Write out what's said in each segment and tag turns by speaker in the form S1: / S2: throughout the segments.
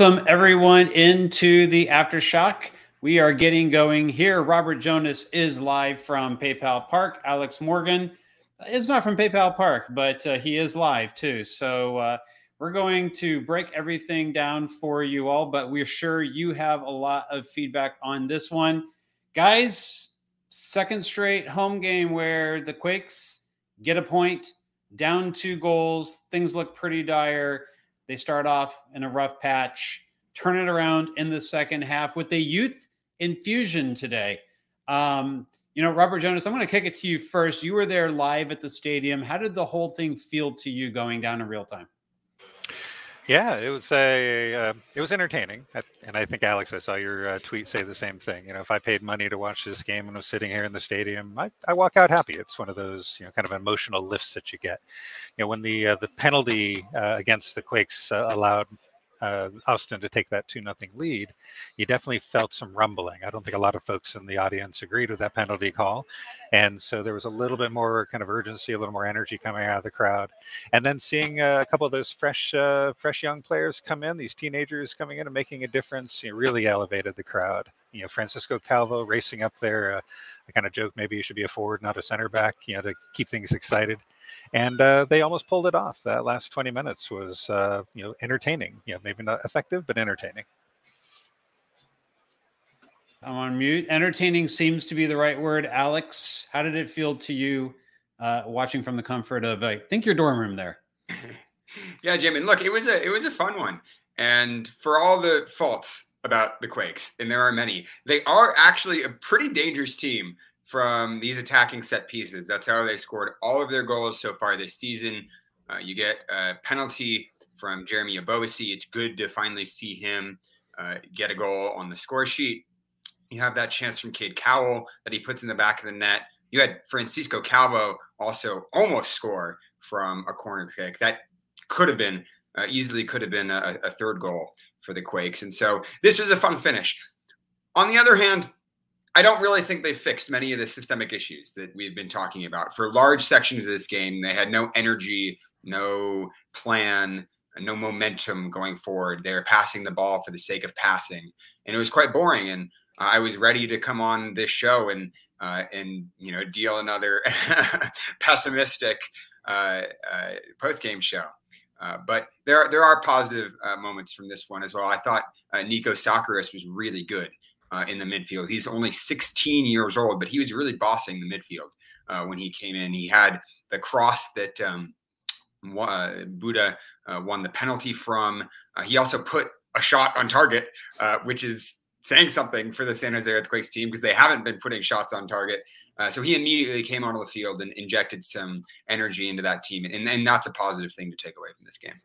S1: Welcome everyone into the aftershock. We are getting going here. Robert Jonas is live from PayPal Park. Alex Morgan is not from PayPal Park, but uh, he is live too. So uh, we're going to break everything down for you all, but we're sure you have a lot of feedback on this one. Guys, second straight home game where the Quakes get a point, down two goals, things look pretty dire they start off in a rough patch, turn it around in the second half with a youth infusion today. Um, you know, Robert Jonas, I'm going to kick it to you first. You were there live at the stadium. How did the whole thing feel to you going down in real time?
S2: Yeah, it was a uh, it was entertaining, and I think Alex, I saw your uh, tweet say the same thing. You know, if I paid money to watch this game and was sitting here in the stadium, I, I walk out happy. It's one of those you know kind of emotional lifts that you get. You know, when the uh, the penalty uh, against the Quakes uh, allowed uh, Austin to take that 2 nothing lead, you definitely felt some rumbling. I don't think a lot of folks in the audience agreed with that penalty call. And so there was a little bit more kind of urgency, a little more energy coming out of the crowd. And then seeing uh, a couple of those fresh, uh, fresh young players come in, these teenagers coming in and making a difference, you know, really elevated the crowd. You know, Francisco Calvo racing up there. Uh, I kind of joke maybe he should be a forward, not a center back, you know, to keep things excited and uh, they almost pulled it off. That last 20 minutes was, uh, you know, entertaining. You know, maybe not effective, but entertaining.
S1: I'm on mute. Entertaining seems to be the right word. Alex, how did it feel to you uh, watching from the comfort of, I think, your dorm room there?
S3: yeah, Jim, and look, it was a it was a fun one, and for all the faults about the Quakes, and there are many, they are actually a pretty dangerous team from these attacking set pieces. That's how they scored all of their goals so far this season. Uh, you get a penalty from Jeremy Ebobisse. It's good to finally see him uh, get a goal on the score sheet. You have that chance from Cade Cowell that he puts in the back of the net. You had Francisco Calvo also almost score from a corner kick. That could have been uh, easily could have been a, a third goal for the Quakes. And so this was a fun finish. On the other hand, I don't really think they fixed many of the systemic issues that we've been talking about. For large sections of this game, they had no energy, no plan, no momentum going forward. They were passing the ball for the sake of passing, and it was quite boring. And uh, I was ready to come on this show and uh, and you know deal another pessimistic uh, uh post game show. Uh, but there there are positive uh, moments from this one as well. I thought Nico Tsakiris was really good uh, in the midfield. He's only 16 years old, but he was really bossing the midfield uh, when he came in. He had the cross that um, uh, Bouda uh, won the penalty from. Uh, he also put a shot on target, uh, which is saying something for the San Jose Earthquakes team because they haven't been putting shots on target. so he immediately came onto the field and injected some energy into that team, and, and that's a positive thing to take away from this game.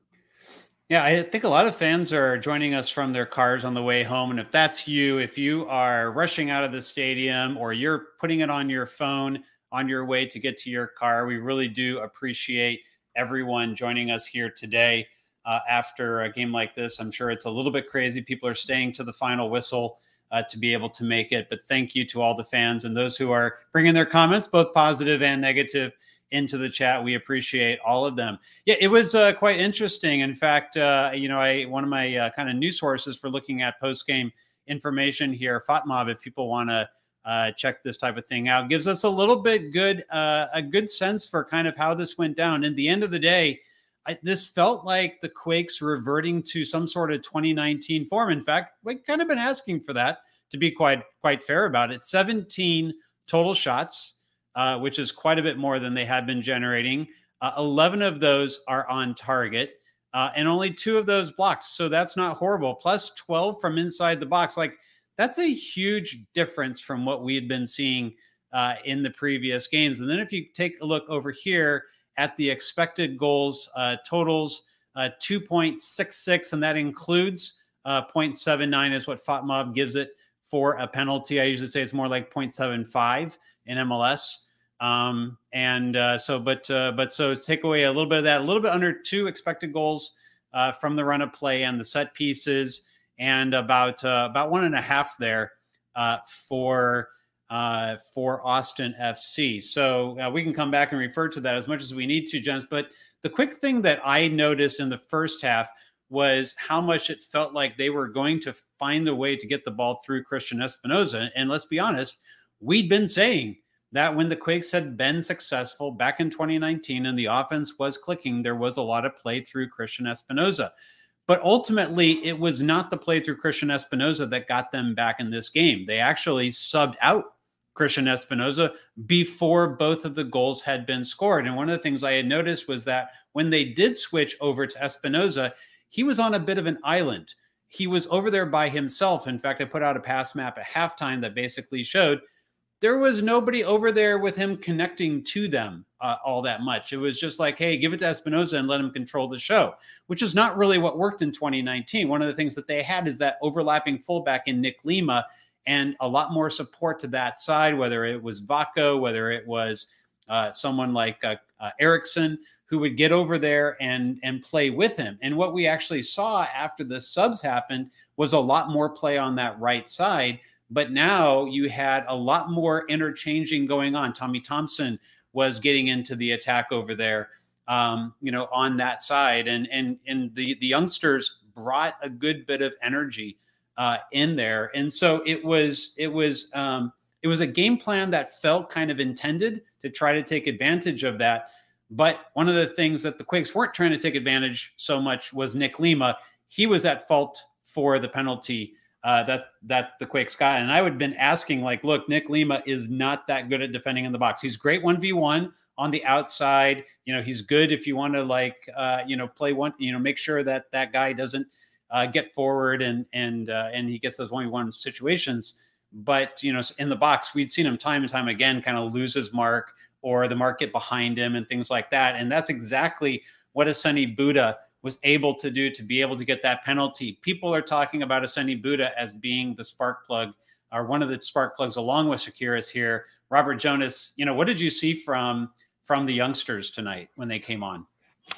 S1: Yeah, I think a lot of fans are joining us from their cars on the way home. And if that's you, if you are rushing out of the stadium or you're putting it on your phone on your way to get to your car, we really do appreciate everyone joining us here today uh, after a game like this. I'm sure it's a little bit crazy. People are staying to the final whistle uh, to be able to make it. But thank you to all the fans and those who are bringing their comments, both positive and negative into the chat. We appreciate all of them. Yeah, it was uh, quite interesting. In fact, uh, you know, I one of my uh, kind of news sources for looking at post game information here, FotMob, if people want to uh, check this type of thing out, gives us a little bit good uh, a good sense for kind of how this went down. In the end of the day. I, this felt like the Quakes reverting to some sort of 2019 form. In fact, we've kind of been asking for that to be quite quite fair about it. 17 total shots, uh, which is quite a bit more than they had been generating. Uh, 11 of those are on target, uh, and only two of those blocked. So that's not horrible. Plus 12 from inside the box. Like that's a huge difference from what we had been seeing uh, in the previous games. And then if you take a look over here at the expected goals uh, totals, uh, 2.66, and that includes 0.79 is what FotMob gives it for a penalty. I usually say it's more like 0.75 in MLS. Um, and uh, so, but uh, but so take away a little bit of that, a little bit under two expected goals uh, from the run of play and the set pieces, and about uh, about one and a half there uh, for uh, for Austin FC. So we can come back and refer to that as much as we need to, Jens. But the quick thing that I noticed in the first half was how much it felt like they were going to find a way to get the ball through Cristian Espinoza. And let's be honest, we'd been saying that when the Quakes had been successful back in 2019 and the offense was clicking, there was a lot of play through Cristian Espinoza. But ultimately, it was not the play through Cristian Espinoza that got them back in this game. They actually subbed out Cristian Espinoza before both of the goals had been scored. And one of the things I had noticed was that when they did switch over to Espinoza, he was on a bit of an island. He was over there by himself. In fact, I put out a pass map at halftime that basically showed there was nobody over there with him connecting to them uh, all that much. It was just like, hey, give it to Espinoza and let him control the show, which is not really what worked in 2019. One of the things that they had is that overlapping fullback in Nick Lima and a lot more support to that side, whether it was Vako, whether it was uh, someone like uh, uh, Eriksson who would get over there and and play with him. And what we actually saw after the subs happened was a lot more play on that right side but now you had a lot more interchanging going on. Tommy Thompson was getting into the attack over there, um, you know, on that side, and and and the the youngsters brought a good bit of energy uh, in there, and so it was it was um, it was a game plan that felt kind of intended to try to take advantage of that. But one of the things that the Quakes weren't trying to take advantage so much was Nick Lima. He was at fault for the penalty uh, that that the Quakes got. And I would have been asking, like, look, Nick Lima is not that good at defending in the box. He's great one v one on the outside. You know, he's good if you want to like, uh, you know, play one. You know, make sure that that guy doesn't uh, get forward and and uh, and he gets those one v one situations. But you know, in the box, we'd seen him time and time again kind of lose his mark or the mark get behind him and things like that. And that's exactly what Ousseni Bouda was able to do to be able to get that penalty. People are talking about Ousseni Bouda as being the spark plug or one of the spark plugs along with Tsakiris here. Robert Jonas, you know, what did you see from from the youngsters tonight when they came on?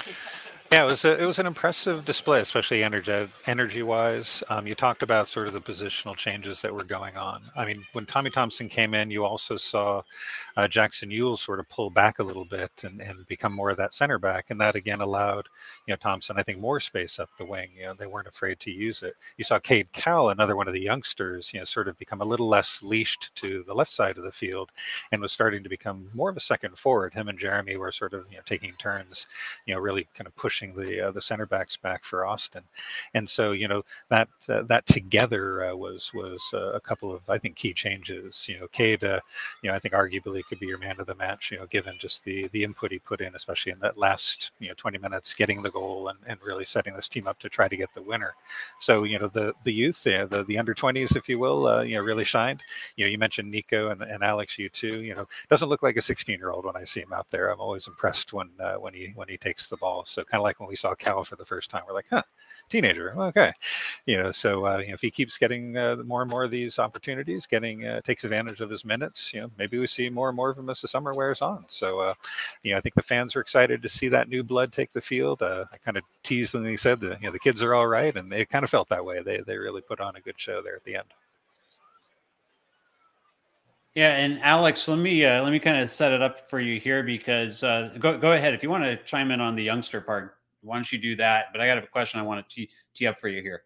S2: Yeah, it was a, it was an impressive display, especially energy energy wise. Um, you talked about sort of the positional changes that were going on. I mean, when Tommy Thompson came in, you also saw uh, Jackson Yueill sort of pull back a little bit and, and become more of that center back, and that again allowed you know Thompson, I think, more space up the wing. You know, they weren't afraid to use it. You saw Cade Cowell, another one of the youngsters, you know, sort of become a little less leashed to the left side of the field, and was starting to become more of a second forward. Him and Jeremy were sort of you know taking turns, you know, really kind of pushing pushing the uh, the center backs back for Austin, and so you know that uh, that together uh, was was uh, a couple of I think key changes. You know, Cade, uh, you know, I think arguably could be your man of the match. You know, given just the the input he put in, especially in that last you know 20 minutes, getting the goal and, and really setting this team up to try to get the winner. So you know the the youth, the the, under 20s, if you will, uh, you know, really shined. You know, you mentioned Nico and, and Alex, you too. You know, doesn't look like a 16 year old when I see him out there. I'm always impressed when when he when he takes the ball. So kind of like when we saw Cowell for the first time, we're like, huh, teenager. Okay, you know, so uh, you know, if he keeps getting uh, more and more of these opportunities, getting uh, takes advantage of his minutes, you know, maybe we see more and more of him as the summer wears on. So, uh, you know, I think the fans are excited to see that new blood take the field. Uh, I kind of teased them. He said that you know the kids are all right, and they kind of felt that way. They they really put on a good show there at the end.
S1: Yeah, and Alex, let me uh, let me kind of set it up for you here because uh, go go ahead if you want to chime in on the youngster part. Why don't you do that? But I got a question I want to tee, tee up for you here.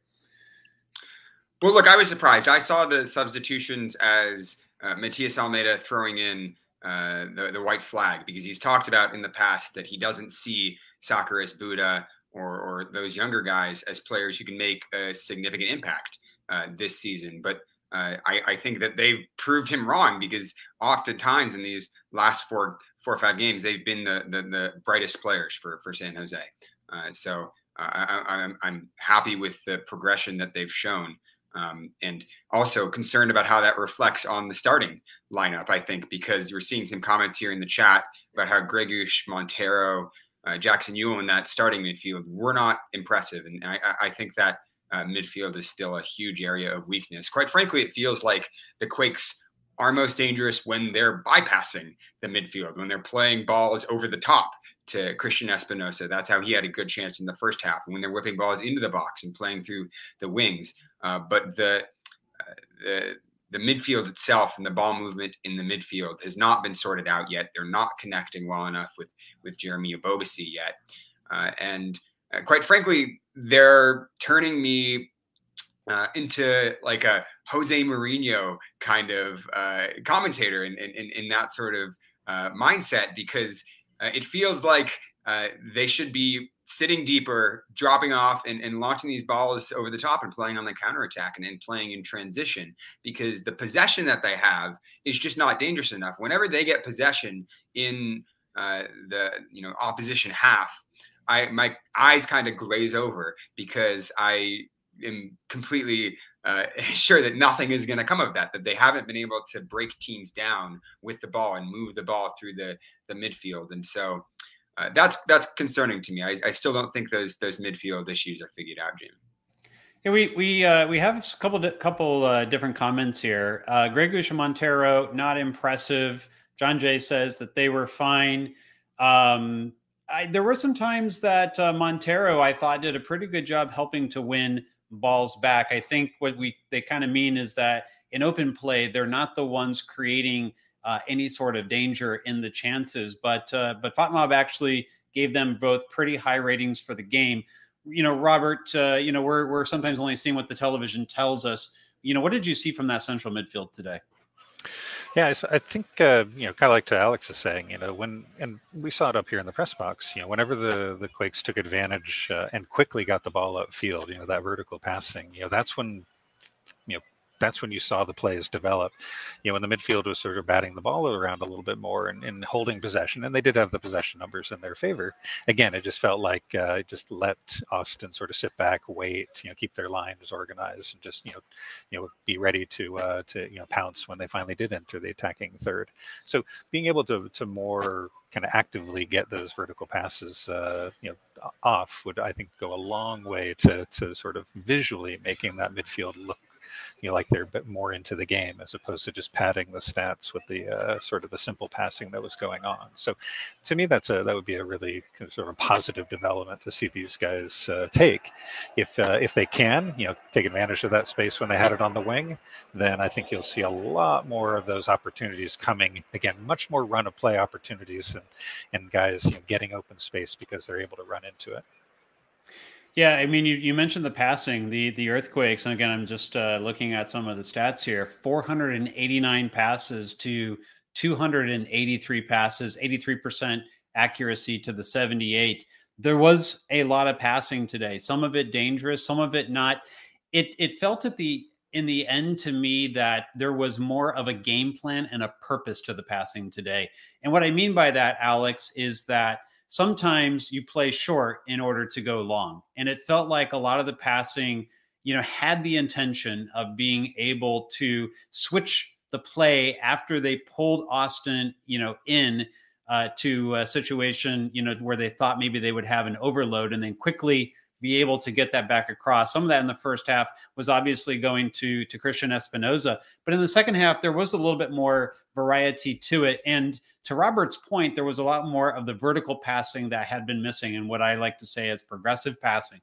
S3: Well, look, I was surprised. I saw the substitutions as uh, Matias Almeyda throwing in uh, the, the white flag because he's talked about in the past that he doesn't see Tsakiris Bouda or, or those younger guys as players who can make a significant impact uh, this season. But uh, I, I, think that they've proved him wrong because oftentimes in these last four four or five games they've been the the, the brightest players for for San Jose. Uh, so uh, I, I'm I'm happy with the progression that they've shown. Um, and also concerned about how that reflects on the starting lineup. I think because we're seeing some comments here in the chat about how Gregus, Montero, uh, Jackson Yueill in that starting midfield were not impressive, and I, I think that uh, midfield is still a huge area of weakness. Quite frankly, it feels like the Quakes are most dangerous when they're bypassing the midfield, when they're playing balls over the top to Cristian Espinoza. That's how he had a good chance in the first half. When they're whipping balls into the box and playing through the wings, uh, but the, uh, the the midfield itself and the ball movement in the midfield has not been sorted out yet. They're not connecting well enough with with Jeremy Ebobisse yet, uh, and uh, quite frankly, they're turning me uh, into like a Jose Mourinho kind of uh, commentator in, in, in that sort of uh, mindset because uh, it feels like uh, they should be sitting deeper, dropping off, and, and launching these balls over the top and playing on the counterattack and, and playing in transition because the possession that they have is just not dangerous enough. Whenever they get possession in uh, the you know opposition half, I my eyes kind of glaze over because I am completely uh, sure that nothing is going to come of that. That they haven't been able to break teams down with the ball and move the ball through the the midfield, and so uh, that's that's concerning to me. I, I still don't think those those midfield issues are figured out, Jim.
S1: Yeah, we we uh, we have a couple couple uh, different comments here. Uh, Gregus Montero not impressive. John Jay says that they were fine. Um, I, there were some times that uh, Montero I thought did a pretty good job helping to win balls back. I think what we they kind of mean is that in open play they're not the ones creating uh, any sort of danger in the chances. But uh, but FotMob actually gave them both pretty high ratings for the game. You know, Robert, uh, you know, we're we're sometimes only seeing what the television tells us. You know, what did you see from that central midfield today?
S2: Yeah, I think uh, you know, kind of like to Alex is saying, you know, when and we saw it up here in the press box. You know, whenever the the Quakes took advantage uh, and quickly got the ball upfield, you know, that vertical passing, you know, that's when that's when you saw the plays develop. You know, when the midfield was sort of batting the ball around a little bit more and, and holding possession, and they did have the possession numbers in their favor. Again, it just felt like uh, just let Austin sort of sit back, wait, you know, keep their lines organized, and just you know, you know, be ready to uh, to you know pounce when they finally did enter the attacking third. So being able to to more kind of actively get those vertical passes, uh, you know, off would I think go a long way to to sort of visually making that midfield look you know, like they're a bit more into the game as opposed to just padding the stats with the uh, sort of the simple passing that was going on. So, to me, that's a that would be a really sort of a positive development to see these guys uh, take. If uh, if they can, you know, take advantage of that space when they had it on the wing, then I think you'll see a lot more of those opportunities coming. Again, much more run of play opportunities and and guys you know, getting open space because they're able to run into it.
S1: Yeah, I mean, you, you mentioned the passing, the the earthquakes, and again, I'm just uh, looking at some of the stats here: 489 passes to 283 passes, 83 percent accuracy to the 78. There was a lot of passing today. Some of it dangerous, some of it not. It it felt at the in the end to me that there was more of a game plan and a purpose to the passing today. And what I mean by that, Alex, is that sometimes you play short in order to go long. And it felt like a lot of the passing, you know, had the intention of being able to switch the play after they pulled Austin, you know, in uh, to a situation, you know, where they thought maybe they would have an overload and then quickly be able to get that back across. Some of that in the first half was obviously going to to Cristian Espinoza, but in the second half there was a little bit more variety to it. And to Robert's point, there was a lot more of the vertical passing that had been missing, and what I like to say is progressive passing.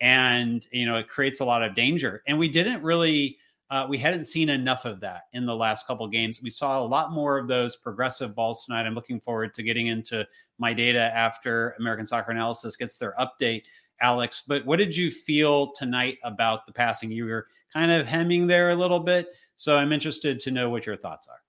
S1: And you know, it creates a lot of danger. And we didn't really. Uh, we hadn't seen enough of that in the last couple games. We saw a lot more of those progressive balls tonight. I'm looking forward to getting into my data after American Soccer Analysis gets their update Alex. But what did you feel tonight about the passing? You were kind of hemming there a little bit. So I'm interested to know what your thoughts are.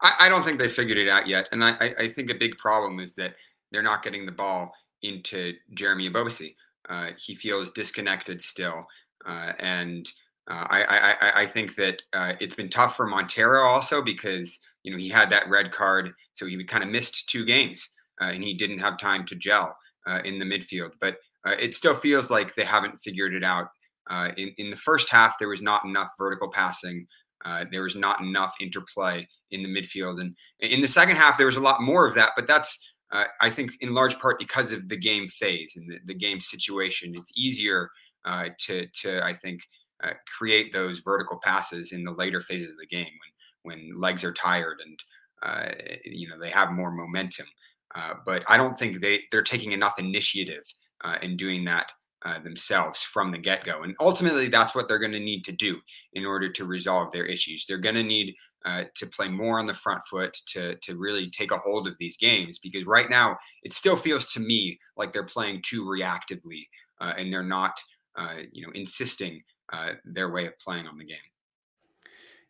S3: I, I don't think they figured it out yet. And I, I, think a big problem is that they're not getting the ball into Jeremy Ebobisse. Uh, he feels disconnected still. Uh, and uh, I, I, I, think that uh, it's been tough for Montero also because, you know, he had that red card. So he kind of missed two games uh, and he didn't have time to gel uh, in the midfield. But uh, it still feels like they haven't figured it out. Uh, in, in the first half, there was not enough vertical passing. Uh, there was not enough interplay in the midfield. And in the second half, there was a lot more of that. But that's, uh, I think, in large part because of the game phase and the, the game situation. It's easier uh, to, to, I think, create those vertical passes in the later phases of the game when, when legs are tired and, you know, they have more momentum. Uh, but I don't think they they're taking enough initiative uh, in doing that uh, themselves from the get go. And ultimately, that's what they're going to need to do in order to resolve their issues. They're going to need uh, to play more on the front foot to to really take a hold of these games because right now it still feels to me like they're playing too reactively uh, and they're not you know insisting their way of playing on the game.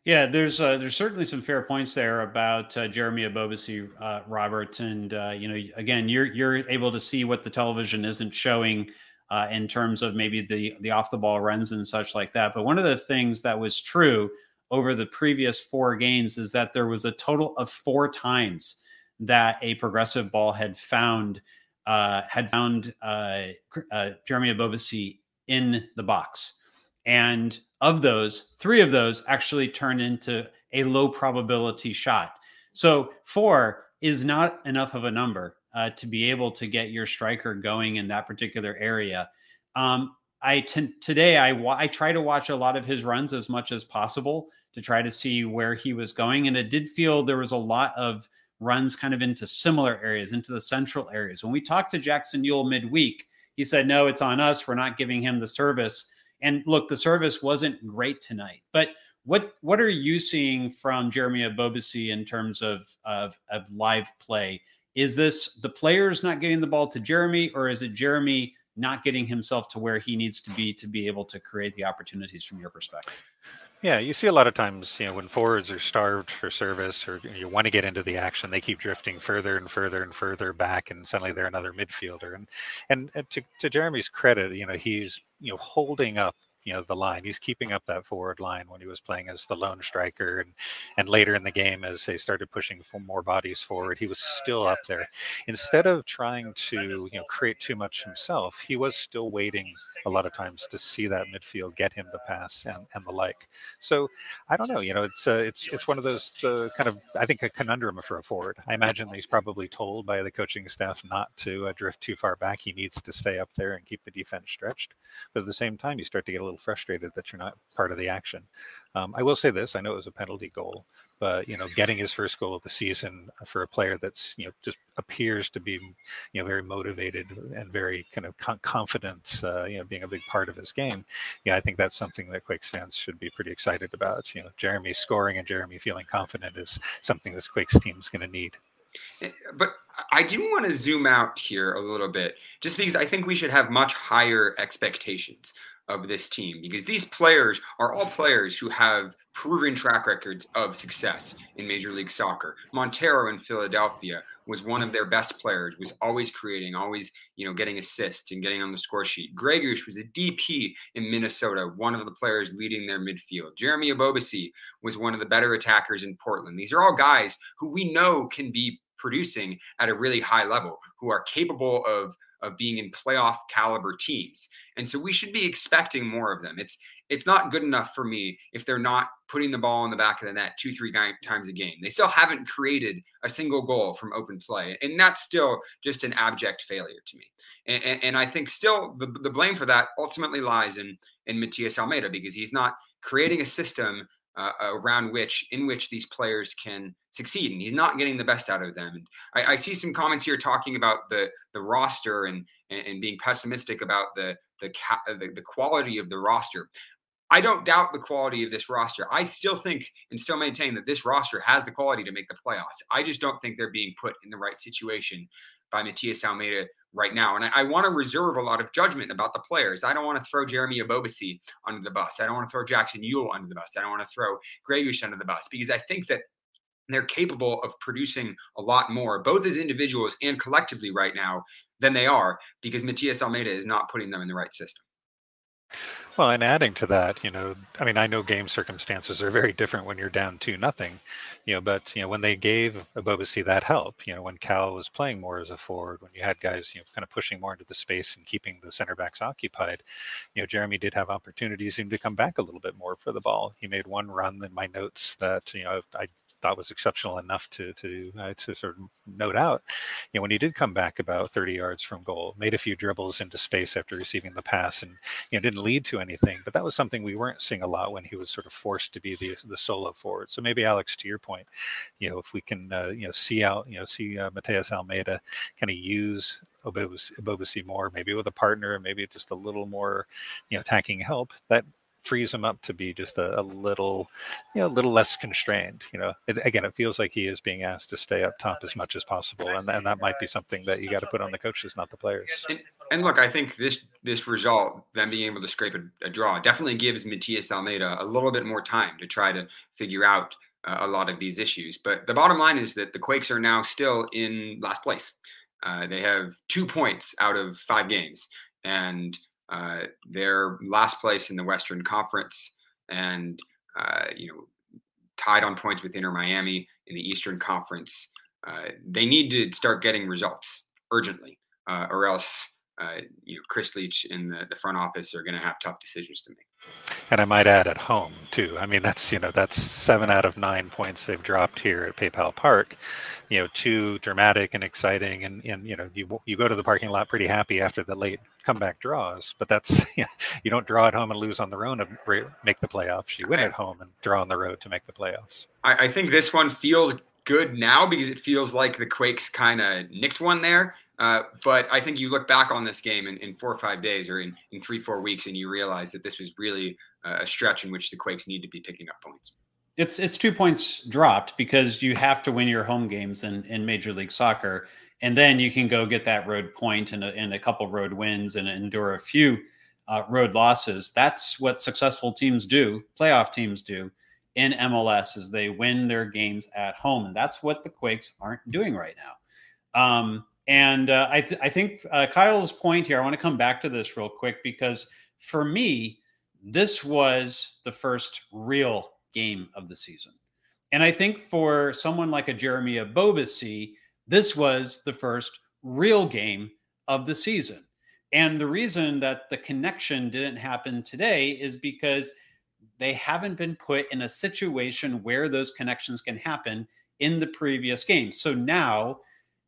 S1: Yeah, there's uh, there's certainly some fair points there about uh, Jeremy Ebobisse, uh, Robert, and uh, you know, again, you're you're able to see what the television isn't showing uh, in terms of maybe the the off the ball runs and such like that. But one of the things that was true over the previous four games is that there was a total of four times that a progressive ball had found uh, had found Jeremy Ebobisse in the box. And of those, three of those actually turn into a low probability shot. So four is not enough of a number uh, to be able to get your striker going in that particular area. Um, I t- today I try to watch a lot of his runs as much as possible to try to see where he was going, and it did feel there was a lot of runs kind of into similar areas, into the central areas. When we talked to Jackson Yueill midweek, he said, "No, it's on us. We're not giving him the service." And look, the service wasn't great tonight, but what what are you seeing from Jeremy Ebobisse in terms of, of of live play? Is this the players not getting the ball to Jeremy, or is it Jeremy not getting himself to where he needs to be to be able to create the opportunities from your perspective?
S2: Yeah, you see a lot of times, you know, when forwards are starved for service or you want to get into the action, they keep drifting further and further and further back, and suddenly they're another midfielder. And and, to, to Jeremy's credit, you know, he's you know holding up you know the line. He's keeping up that forward line when he was playing as the lone striker, and and later in the game as they started pushing for more bodies forward, he was still up there. Instead of trying to you know create too much himself, he was still waiting a lot of times to see that midfield get him the pass and, and the like. So I don't know. You know, it's uh, it's it's one of those uh, kind of I think a conundrum for a forward. I imagine he's probably told by the coaching staff not to uh, drift too far back. He needs to stay up there and keep the defense stretched. But at the same time, you start to get a little little frustrated that you're not part of the action. Um, I will say this: I know it was a penalty goal, but you know, getting his first goal of the season for a player that's you know just appears to be you know very motivated and very kind of con- confident, uh, you know, being a big part of his game. Yeah, I think that's something that Quakes fans should be pretty excited about. You know, Jeremy scoring and Jeremy feeling confident is something this Quakes team is going to need.
S3: Eh, but I do want to zoom out here a little bit, just because I think we should have much higher expectations of this team because these players are all players who have proven track records of success in Major League Soccer. Montero in Philadelphia was one of their best players, was always creating, always, you know, getting assists and getting on the score sheet. Gregus was a DP in Minnesota, one of the players leading their midfield. Jeremy Ebobisse was one of the better attackers in Portland. These are all guys who we know can be producing at a really high level, who are capable of of being in playoff caliber teams. And so we should be expecting more of them. It's it's not good enough for me if they're not putting the ball in the back of the net two, three times a game. They still haven't created a single goal from open play. And that's still just an abject failure to me. And, and, and I think still the, the blame for that ultimately lies in, in Matias Almeyda because he's not creating a system uh, around which in which these players can succeed and he's not getting the best out of them and I, I, see some comments here talking about the the roster and and, being pessimistic about the the, the the quality of the roster I don't doubt the quality of this roster. I still think and still maintain that this roster has the quality to make the playoffs. I just don't think they're being put in the right situation by Matias Almeyda right now. And I, I want to reserve a lot of judgment about the players. I don't want to throw Jeremy Ebobisse under the bus. I don't want to throw Jackson Yueill under the bus. I don't want to throw Gregus under the bus because I think that they're capable of producing a lot more, both as individuals and collectively right now, than they are because Matias Almeyda is not putting them in the right system.
S2: Well, and adding to that, you know, I mean, I know game circumstances are very different when you're down to nothing, you know, but you know, when they gave Ebobisse that help, you know, when Cowell was playing more as a forward, when you had guys, you know, kind of pushing more into the space and keeping the center backs occupied, you know, Jeremy did have opportunities to come back a little bit more for the ball. He made one run in my notes that you know I thought was exceptional enough to to uh, to sort of note out. You know, when he did come back about 30 yards from goal, made a few dribbles into space after receiving the pass, and you know didn't lead to anything. But that was something we weren't seeing a lot when he was sort of forced to be the the solo forward. So maybe Alex, to your point, you know, if we can uh, you know see out you know see uh, Matias Almeyda kind of use Ebobisse more, maybe with a partner, maybe just a little more, you know, attacking help. That frees him up to be just a, a little, you know, a little less constrained. You know, it, again, it feels like he is being asked to stay up top as much as possible, and, and that might be something that you got to put on the coaches, not the players.
S3: And, and, look, I think this this result, them being able to scrape a, a, draw, definitely gives Matias Almeyda a little bit more time to try to figure out uh, a lot of these issues. But the bottom line is that the Quakes are now still in last place. Uh, they have two points out of five games, and uh, they're last place in the Western Conference, and uh, you know, tied on points with Inter Miami in the Eastern Conference. Uh, they need to start getting results urgently, uh, or else uh, you know Chris Leitch in the, the front office are going to have tough decisions to make.
S2: And I might add at home too. I mean, that's you know that's seven out of nine points they've dropped here at PayPal Park. You know, two dramatic and exciting, and and you know you you go to the parking lot pretty happy after the late comeback draws. But that's you, know, you don't draw at home and lose on the road to make the playoffs. You win at home and draw on the road to make the playoffs.
S3: I, I think this one feels good now because it feels like the Quakes kind of nicked one there. Uh, but I think you look back on this game in, in four or five days or in, in three, four weeks, and you realize that this was really a stretch in which the Quakes need to be picking up points.
S1: It's it's two points dropped because you have to win your home games in, in Major League Soccer, and then you can go get that road point and a, and a couple road wins and endure a few uh, road losses. That's what successful teams do, playoff teams do in MLS, is they win their games at home, and that's what the Quakes aren't doing right now. Um, and uh, I, th- I think uh, Kyle's point here, I want to come back to this real quick because for me, this was the first real game of the season. And I think for someone like a Jeremy Ebobisse, this was the first real game of the season. And the reason that the connection didn't happen today is because they haven't been put in a situation where those connections can happen in the previous games. So now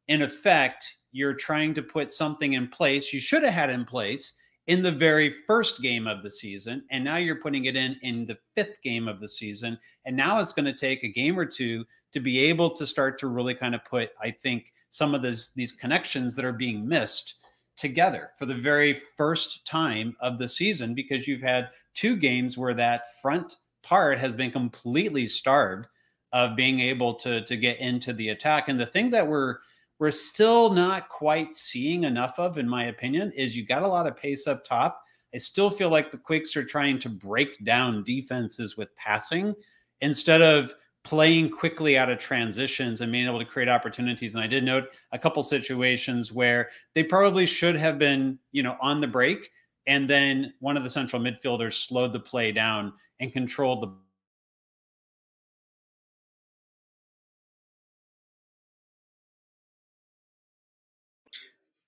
S1: in effect, you're trying to put something in place you should have had in place in the very first game of the season. And now you're putting it in in the fifth game of the season. And now it's going to take a game or two to be able to start to really kind of put, I think, some of these, these connections that are being missed together for the very first time of the season because you've had two games where that front part has been completely starved of being able to to get into the attack and the thing that we're we're still not quite seeing enough of, in my opinion, is you got a lot of pace up top. I still feel like the Quakes are trying to break down defenses with passing instead of playing quickly out of transitions and being able to create opportunities. And I did note a couple situations where they probably should have been, you know, on the break. And then one of the central midfielders slowed the play down and controlled the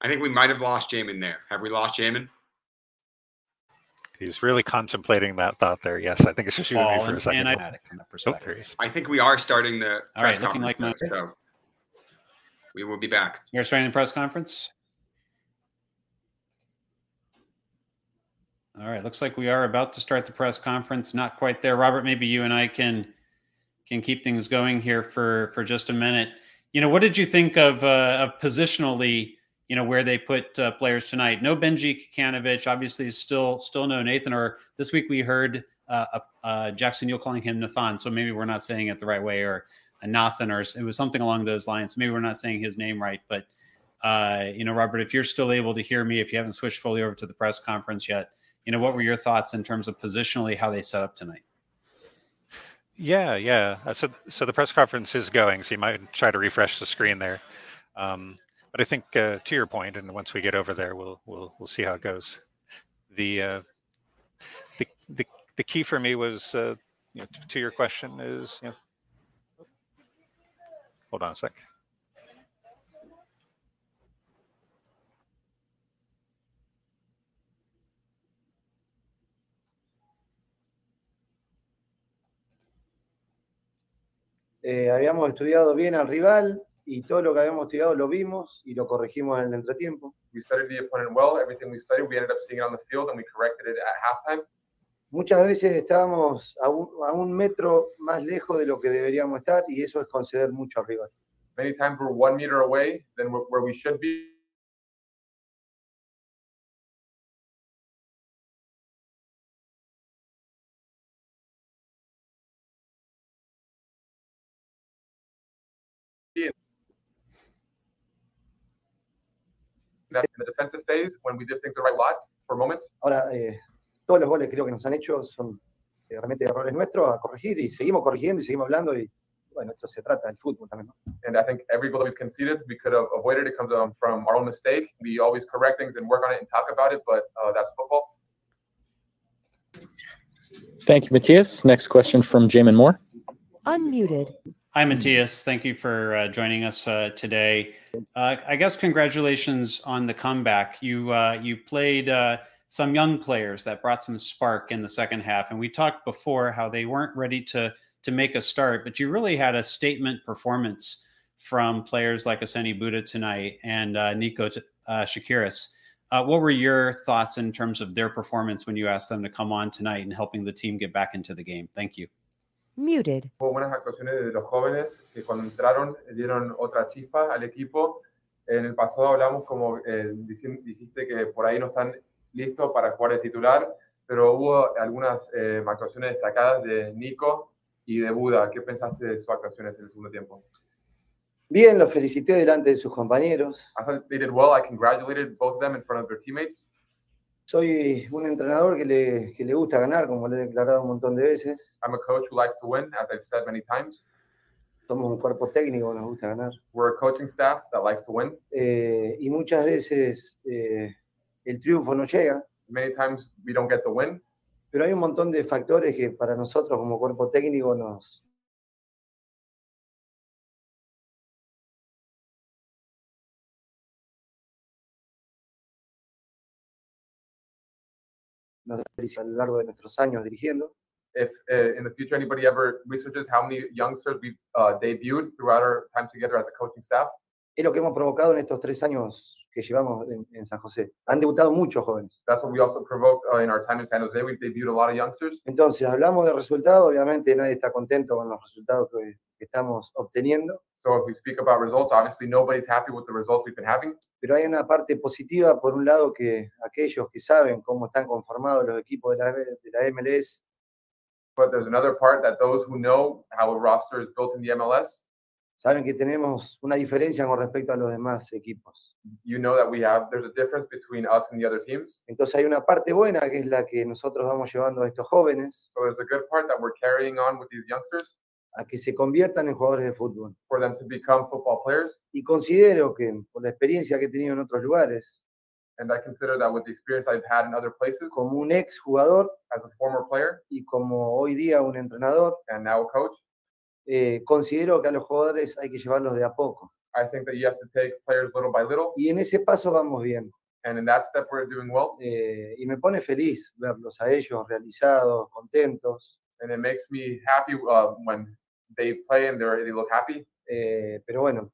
S3: I think we might have lost Jamon there. Have we lost Jamon?
S2: He's really contemplating that thought there. Yes, I think it's just you and me for a second. And I,
S3: oh, I think we are starting the All press right, looking like my... so we will be back.
S1: You're starting the press conference. All right, looks like we are about to start the press conference. Not quite there, Robert. Maybe you and I can can keep things going here for for just a minute. You know, what did you think of uh, of positionally? You know where they put uh, players tonight. No Benji Kikanovic, obviously still still no Nathan. Or this week we heard uh, uh, Jackson You're calling him Nathan, so maybe we're not saying it the right way, or Nathan, or it was something along those lines. Maybe we're not saying his name right, but uh, you know, Robert, if you're still able to hear me, if you haven't switched fully over to the press conference yet, you know, what were your thoughts in terms of positionally how they set up tonight?
S2: Yeah, yeah. So, so the press conference is going. So you might try to refresh the screen there. Um, but I think uh, to your point, and once we get over there, we'll we'll we'll see how it goes. The uh, the, the the key for me was uh, you know, to your question is you know, hold on a sec.
S4: Eh, habíamos estudiado bien al rival, y todo lo que habíamos estudiado lo vimos y lo corregimos en el entretiempo.
S5: We studied the opponent well. Everything we studied, we ended up seeing it on the field, and we corrected it at halftime.
S4: Muchas veces estábamos a un, a un metro más lejos de lo que deberíamos estar y eso es conceder mucho al rival.
S5: Many times we're one meter away than where we should be. That in the defensive phase when we did things the right lot for moments.
S4: Ahora, eh, todos los goles creo que nos han hecho son eh, realmente errores nuestros a corregir y seguimos corrigiendo y seguimos hablando y bueno, esto se trata del fútbol también. ¿no?
S5: And I think every goal that we've conceded, we could have avoided. It comes um, from our own mistake. We always correct things and work on it and talk about it, but uh, that's football.
S6: Thank you, Matias. Next question from Jamon Moore.
S7: Unmuted.
S1: Hi, Matias. Thank you for uh, joining us uh, today. Uh, I guess congratulations on the comeback. You uh, you played uh, some young players that brought some spark in the second half, and we talked before how they weren't ready to to make a start, but you really had a statement performance from players like Ousseni Bouda tonight and uh, Nico uh, Tsakiris. Uh, what were your thoughts in terms of their performance when you asked them to come on tonight and helping the team get back into the game? Thank you.
S7: Muted.
S5: Hubo buenas actuaciones de los jóvenes que cuando entraron dieron otra chispa al equipo. En el pasado hablamos como eh, dijiste que por ahí no están listos para jugar de titular, pero hubo algunas eh, actuaciones destacadas de Nico y de Buda. ¿Qué pensaste de sus actuaciones en el segundo tiempo?
S4: Bien, los felicité delante de sus compañeros.
S5: I thought they did well. I congratulated both of them in front of their teammates.
S4: Soy un entrenador que le, que le gusta ganar, como le he declarado un montón de veces.
S5: I'm a coach who likes to win, as I've said many times.
S4: Somos un cuerpo técnico, nos gusta ganar.
S5: We're a coaching staff that likes to win.
S4: Eh, y muchas veces eh, el triunfo no llega,
S5: Many times we don't get the win,
S4: pero hay un montón de factores que para nosotros como cuerpo técnico nos, nos a lo largo
S5: if uh, in the future anybody ever researches how many youngsters we've uh, debuted throughout our time together as a coaching staff,
S4: Es lo que hemos provocado en estos tres años que llevamos en, en San José. Han debutado muchos jóvenes.
S5: that's what we also provoked uh, in our time in San Jose. We've debuted a lot of youngsters.
S4: Entonces, hablamos de resultados, obviamente nadie está contento con los resultados que, que estamos obteniendo,
S5: So if we speak about results, obviously nobody's happy with the results we've been having.
S4: pero hay una parte positiva, por un lado, que aquellos que saben cómo están conformados los equipos de la, de la MLS,
S5: But there's another part that those who know how a roster is built in the MLS,
S4: saben que tenemos una diferencia con respecto a los demás equipos.
S5: you know that we have there's a difference between us and the other teams.
S4: Entonces hay una parte buena que es la que nosotros vamos llevando a estos jóvenes
S5: So there's a good part that we're carrying on with these youngsters
S4: a que se conviertan en jugadores de fútbol.
S5: for them to become football players.
S4: Y considero que por la experiencia que he tenido en otros lugares,
S5: And I consider that with the experience I've had in other places
S4: como un ex jugador
S5: as a former player
S4: y como hoy día un entrenador,
S5: and now a coach,
S4: eh, considero que a los jugadores hay que llevarlos de a poco.
S5: I think that you have to take players little by little.
S4: Y en ese paso vamos bien.
S5: And in that step, we're doing well.
S4: eh, y me pone feliz verlos a ellos realizados, contentos.
S5: And it makes me happy uh, when they play and they look happy.
S4: eh, pero bueno,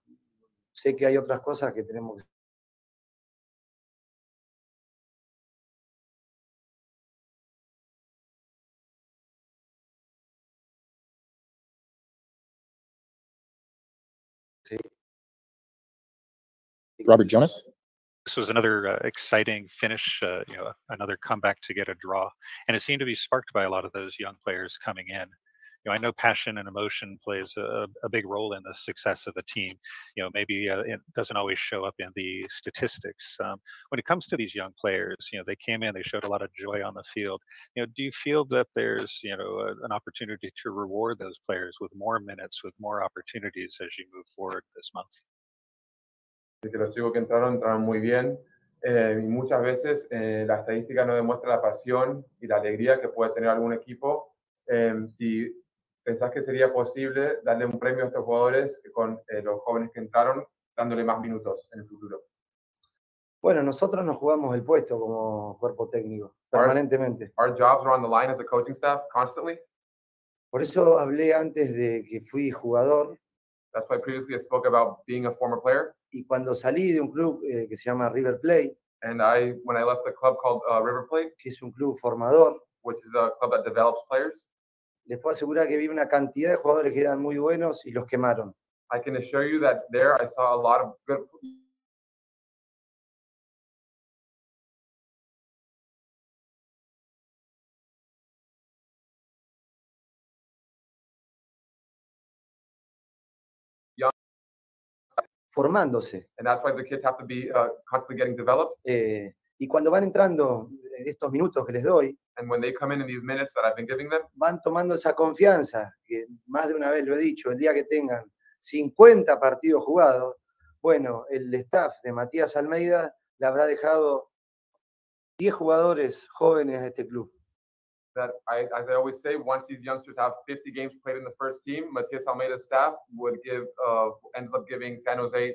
S4: sé que hay otras cosas que tenemos que
S6: Robert Jonas.
S2: This was another uh, exciting finish, uh, you know, another comeback to get a draw, and it seemed to be sparked by a lot of those young players coming in. You know, I know passion and emotion plays a, a big role in the success of a team. You know, maybe uh, it doesn't always show up in the statistics. Um, when it comes to these young players, you know, they came in, they showed a lot of joy on the field. You know, do you feel that there's, you know, a, an opportunity to reward those players with more minutes, with more opportunities as you move forward this month?
S5: Que los chicos que entraron entraron muy bien. eh, y muchas veces eh, la estadística no demuestra la pasión y la alegría que puede tener algún equipo. Em, si pensás que sería posible darle un premio a estos jugadores con eh, los jóvenes que entraron, dándole más minutos en el futuro.
S4: Bueno, nosotros nos jugamos el puesto como cuerpo técnico, permanentemente.
S5: Our jobs are on the line as a coaching staff constantly.
S4: Por eso hablé antes de que fui jugador
S5: That's why previously I spoke about being a former player.
S4: y cuando salí de un club eh, que se llama River Plate,
S5: And I, when I left the club called uh, River Plate,
S4: que es un club formador,
S5: which is a club that develops players,
S4: les puedo asegurar que vi una cantidad de jugadores que eran muy buenos y los quemaron.
S5: I can assure you that there I saw a lot of good
S4: formándose.
S5: And that's why the kids have to be uh, constantly getting developed.
S4: eh, y cuando van entrando en estos minutos que les doy,
S5: And when they come in in these minutes that I've been giving them,
S4: van tomando esa confianza, que más de una vez lo he dicho, el día que tengan 50 partidos jugados, bueno, el staff de Matías Almeida le habrá dejado 10 jugadores jóvenes a este club.
S5: That I, as I always say, once these youngsters have 50 games played in the first team, Matias Almeyda's staff would give, uh, ends up giving San Jose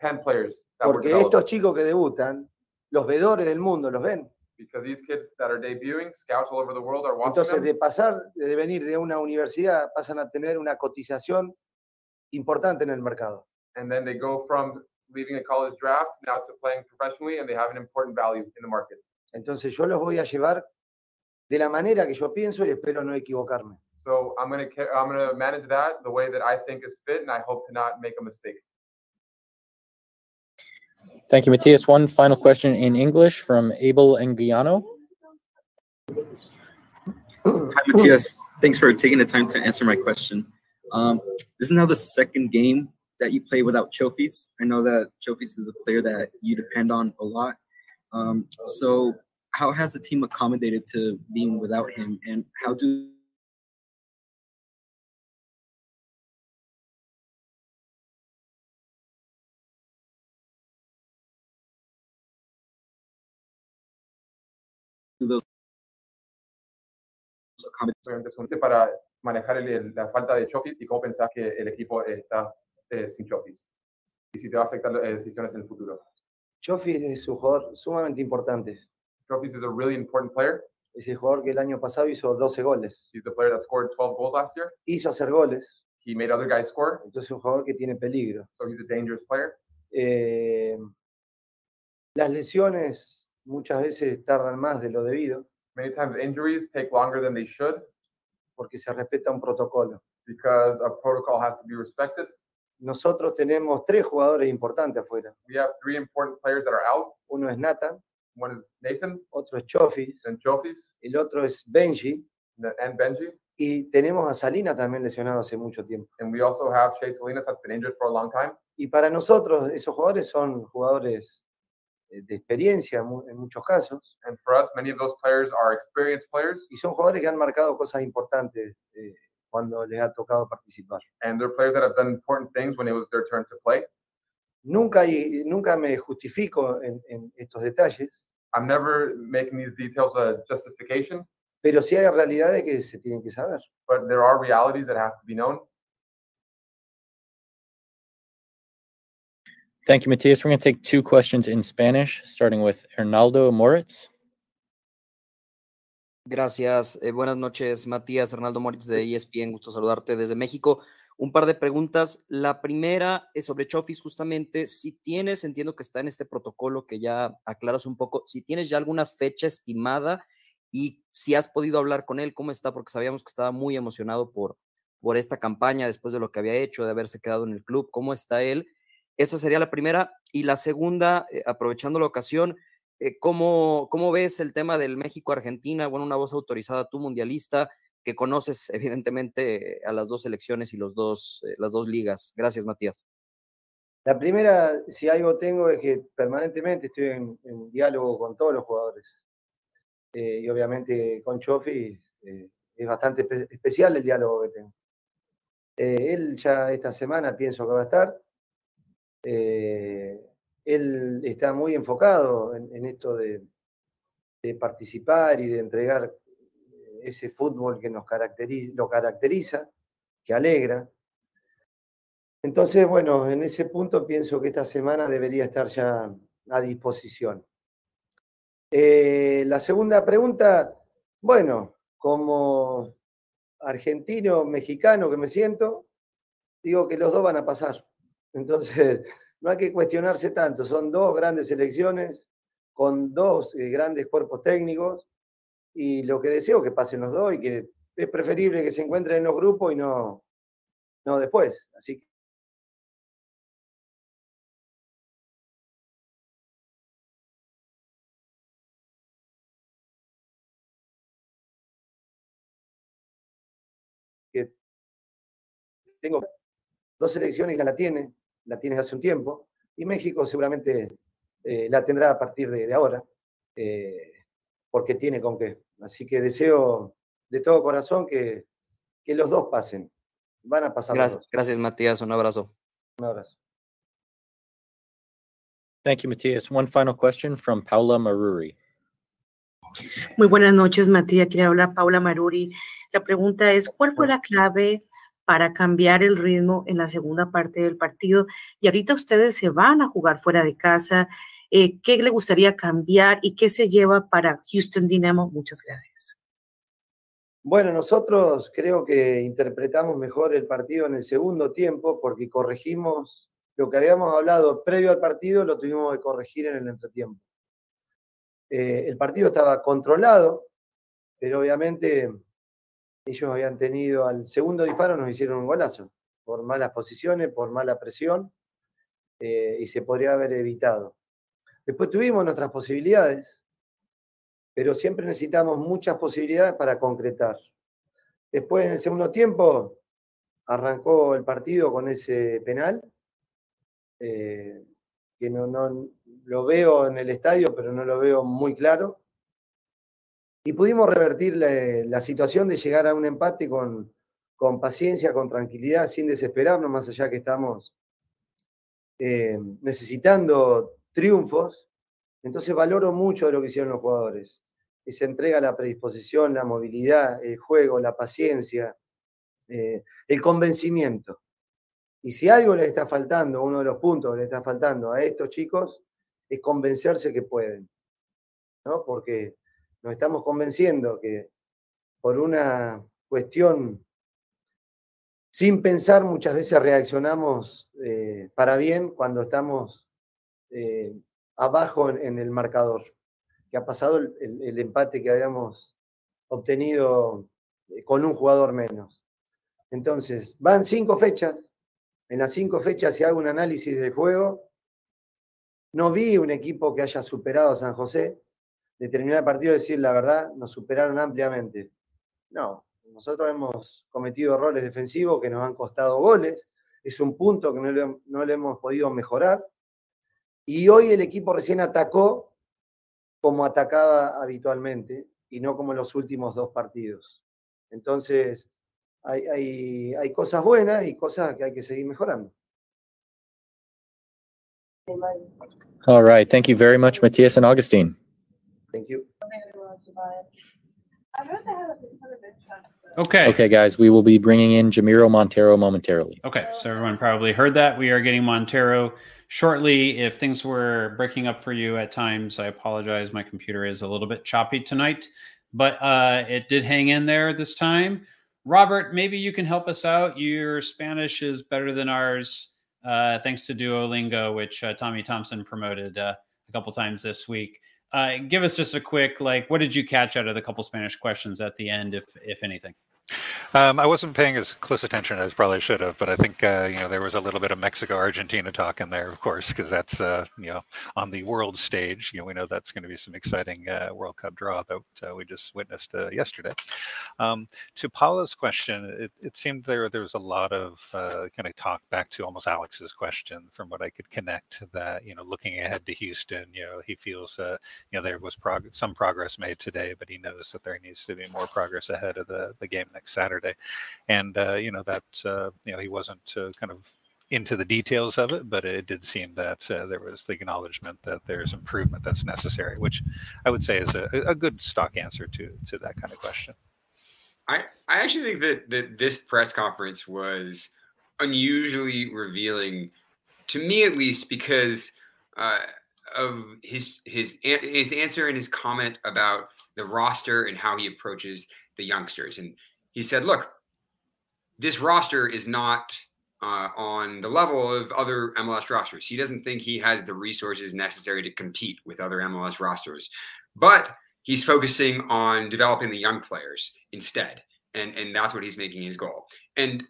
S5: 10 players that were
S4: Porque
S5: developed.
S4: estos chicos que debutan, los vedores del mundo los ven.
S5: Because these kids that are debuting, scouts all over the world are watching
S4: Entonces,
S5: them.
S4: de pasar, de venir de una universidad, pasan a tener una cotización importante en el mercado.
S5: And then they go from leaving a college draft now to playing professionally, and they have an important value in the market.
S4: Entonces, yo los voy a llevar de la manera que yo pienso y espero no equivocarme.
S5: So I'm gonna ca- I'm gonna manage that the way that I think is fit, and I hope to not make a mistake.
S6: Thank you, Matias. One final question in English from Abel Engiano.
S8: Hi, Matias. Thanks for taking the time to answer my question. Um, this is now the second game that you play without Chofis. I know that Chofis is a player that you depend on a lot. Um, so, how has the team accommodated to being without him, and how do those accommodate?
S5: Obviamente, es un tip para manejar el- el- la falta de Chofis y cómo pensás que el equipo está eh, sin Chofis. Y si te va a afectar las decisiones en el futuro.
S4: Chofi es un jugador sumamente importante.
S5: Chofis is a really important player.
S4: Es el jugador que el año pasado hizo 12 goles.
S5: He's the player that scored 12 goals last year.
S4: Hizo hacer goles,
S5: He made other guys score,
S4: entonces es un jugador que tiene peligro.
S5: so he's a dangerous player.
S4: Eh, las lesiones muchas veces tardan más de lo debido
S5: Many times injuries take longer than they should
S4: porque se respeta un protocolo.
S5: because a protocol has to be respected.
S4: Nosotros tenemos tres jugadores importantes afuera.
S5: We have three important players that are out.
S4: Uno es Nathan,
S5: One is Nathan,
S4: otro es Chofis,
S5: then Chofis,
S4: el otro es Benji
S5: and Benji.
S4: y tenemos a Salina también lesionado hace mucho tiempo.
S5: And we also have Shea Salinas that's been injured for a long time.
S4: Y para nosotros esos jugadores son jugadores eh, de experiencia en muchos casos
S5: And for us, many of those players are experienced players,
S4: y son jugadores que han marcado cosas importantes eh, cuando les ha tocado participar.
S5: and they're players that have done important things when it was their turn to play.
S4: Nunca, hay- nunca me justifico en, en estos detalles,
S5: I'm never making these details a justification,
S4: pero sí hay realidades que se tienen que saber.
S5: but there are realities that have to be known.
S6: Thank you, Matthias. We're going to take two questions in Spanish, starting with Hernaldo Moritz.
S9: Gracias. eh, buenas noches, Matías Hernaldo Moritz de ESPN. Gusto saludarte desde México. Un par de preguntas. La primera es sobre Chofis, justamente. Si tienes, entiendo que está en este protocolo que ya aclaras un poco, si tienes ya alguna fecha estimada y si has podido hablar con él, ¿cómo está? Porque sabíamos que estaba muy emocionado por, por esta campaña después de lo que había hecho, de haberse quedado en el club. ¿Cómo está él? Esa sería la primera. Y la segunda, eh, aprovechando la ocasión, eh, ¿cómo, ¿cómo ves el tema del México-Argentina? Bueno, una voz autorizada, tú mundialista, que conoces evidentemente a las dos selecciones y los dos, eh, las dos ligas. Gracias, Matías.
S4: La primera, si algo tengo, es que permanentemente estoy en, diálogo con todos los jugadores. Eh, y obviamente con Chofi eh, es bastante espe- especial el diálogo que tengo. Él ya esta semana pienso que va a estar. Él está muy enfocado en, en esto de, de participar y de entregar ese fútbol que nos caracteriza, lo caracteriza, que alegra. Entonces, bueno, en ese punto pienso que esta semana debería estar ya a disposición. Eh, la segunda pregunta, bueno, como argentino, mexicano que me siento, digo que los dos van a pasar. Entonces, no hay que cuestionarse tanto. Son dos grandes selecciones con dos eh, grandes cuerpos técnicos y lo que deseo que pasen los dos y que es preferible que se encuentren en los grupos y no, no después. Así que tengo dos selecciones que la tiene, la tiene hace un tiempo y México seguramente eh, la tendrá a partir de, de ahora, eh, porque tiene con qué. Así que deseo de todo corazón que, que los dos pasen. Van a pasar los
S9: Gracias,
S4: dos.
S9: gracias Matías, un abrazo.
S4: Un abrazo.
S6: Thank you, Matthias. One final question from Paula Maruri.
S10: Muy buenas noches, Matías. Quería hablar Paula Maruri. La pregunta es, ¿cuál fue la clave para cambiar el ritmo en la segunda parte del partido? Y ahorita ustedes se van a jugar fuera de casa. Eh, ¿Qué le gustaría cambiar y qué se lleva para Houston Dynamo? Muchas gracias.
S4: Bueno, nosotros creo que interpretamos mejor el partido en el segundo tiempo porque corregimos lo que habíamos hablado previo al partido, lo tuvimos que corregir en el entretiempo. Eh, el partido estaba controlado, pero obviamente ellos habían tenido al segundo disparo, nos hicieron un golazo, por malas posiciones, por mala presión, eh, y se podría haber evitado. Después tuvimos nuestras posibilidades, pero siempre necesitamos muchas posibilidades para concretar. Después, en el segundo tiempo, arrancó el partido con ese penal, eh, que no, lo veo en el estadio, pero no lo veo muy claro. Y pudimos revertir la, la situación de llegar a un empate con, con paciencia, con tranquilidad, sin desesperarnos, más allá que estamos eh, necesitando triunfos. Entonces valoro mucho lo que hicieron los jugadores. Esa entrega, la predisposición, la movilidad, el juego, la paciencia, eh, el convencimiento. Y si algo les está faltando, uno de los puntos que les está faltando a estos chicos, es convencerse que pueden. ¿no? Porque nos estamos convenciendo que por una cuestión sin pensar, muchas veces reaccionamos eh, para bien cuando estamos eh, abajo en, el marcador. Que ha pasado el empate que habíamos obtenido eh, con un jugador menos. Entonces, van cinco fechas. En las cinco fechas, si hago un análisis del juego, no vi un equipo que haya superado a San José. De terminar el partido, decir la verdad, nos superaron ampliamente. No, nosotros hemos cometido errores defensivos que nos han costado goles. Es un punto que no le, no le hemos podido mejorar. Y hoy el equipo recién atacó como atacaba habitualmente y no como en los últimos dos partidos. Entonces, hay, hay, hay cosas buenas y cosas que hay que seguir mejorando.
S6: All right. Thank you very much, Matthias and Augustine.
S4: Thank you.
S1: Okay.
S6: Okay, guys, we will be bringing in Jamiro Monteiro momentarily.
S1: Okay, so everyone probably heard that. We are getting Monteiro shortly. If things were breaking up for you at times, I apologize. My computer is a little bit choppy tonight, but uh, it did hang in there this time. Robert, maybe you can help us out. Your Spanish is better than ours, uh, thanks to Duolingo, which uh, Tommy Thompson promoted uh, a couple times this week. Uh, give us just a quick, like, what did you catch out of the couple Spanish questions at the end, if if anything?
S2: Um, I wasn't paying as close attention as probably should have, but I think uh, you know there was a little bit of Mexico Argentina talk in there, of course, because that's uh, you know on the world stage. You know we know that's going to be some exciting uh, World Cup draw that uh, we just witnessed uh, yesterday. Um, to Paula's question, it, it seemed there there was a lot of uh, kind of talk back to almost Alex's question, from what I could connect. That you know looking ahead to Houston, you know he feels you know there was prog- some progress made today, but he knows that there needs to be more progress ahead of the the game next Saturday, and uh, you know that uh, you know he wasn't uh, kind of into the details of it, but it did seem that uh, there was the acknowledgement that there's improvement that's necessary, which I would say is a, a good stock answer to to that kind of question.
S3: I I actually think that that this press conference was unusually revealing to me at least because uh, of his his his answer and his comment about the roster and how he approaches the youngsters and he said, look, this roster is not uh, on the level of other MLS rosters. He doesn't think he has the resources necessary to compete with other MLS rosters, but he's focusing on developing the young players instead. And, and that's what he's making his goal. And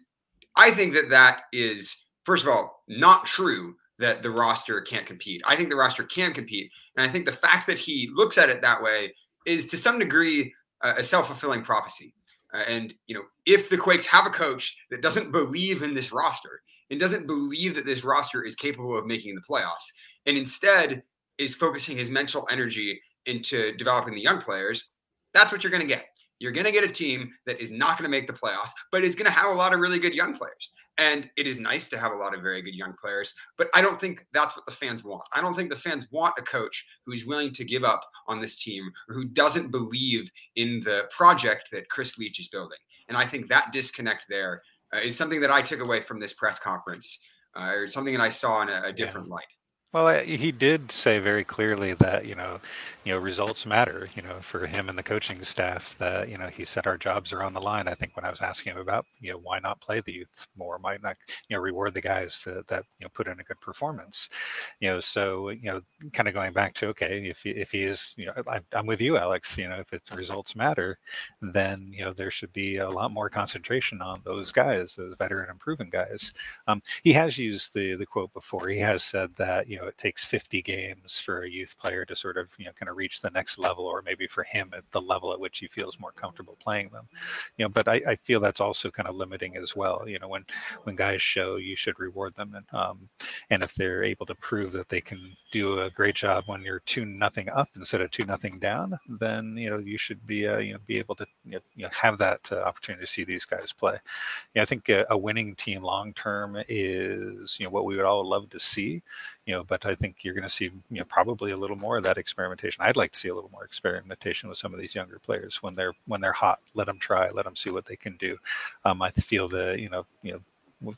S3: I think that that is, first of all, not true that the roster can't compete. I think the roster can compete. And I think the fact that he looks at it that way is to some degree a self fulfilling prophecy. Uh, and you know, if the Quakes have a coach that doesn't believe in this roster and doesn't believe that this roster is capable of making the playoffs, and instead is focusing his mental energy into developing the young players, that's what you're going to get. You're going to get a team that is not going to make the playoffs, but is going to have a lot of really good young players. And it is nice to have a lot of very good young players, but I don't think that's what the fans want. I don't think the fans want a coach who's willing to give up on this team or who doesn't believe in the project that Chris Leitch is building. And I think that disconnect there uh, is something that I took away from this press conference, uh, or something that I saw in a, a different yeah. light.
S2: Well, he did say very clearly that you know, you know, results matter. You know, for him and the coaching staff, that you know, he said our jobs are on the line. I think when I was asking him about, you know, why not play the youth more? Why not, you know, reward the guys that, that you know put in a good performance? You know, so you know, kind of going back to okay, if he, if he is, you know, I, I'm with you, Alex. You know, if it's results matter, then you know there should be a lot more concentration on those guys, those veteran and proven guys. Um, he has used the the quote before. He has said that you know it takes 50 games for a youth player to sort of you know kind of reach the next level or maybe for him at the level at which he feels more comfortable playing them. You know but i, I feel that's also kind of limiting as well you know when when guys show you should reward them and um and if they're able to prove that they can do a great job when you're two nothing up instead of two nothing down then you know you should be uh, you know be able to you know, have that uh, opportunity to see these guys play. Yeah i think a, a winning team long term is you know what we would all love to see you know but i think you're going to see you know probably a little more of that experimentation i'd like to see a little more experimentation with some of these younger players when they're when they're hot let them try let them see what they can do um, i feel the you know you know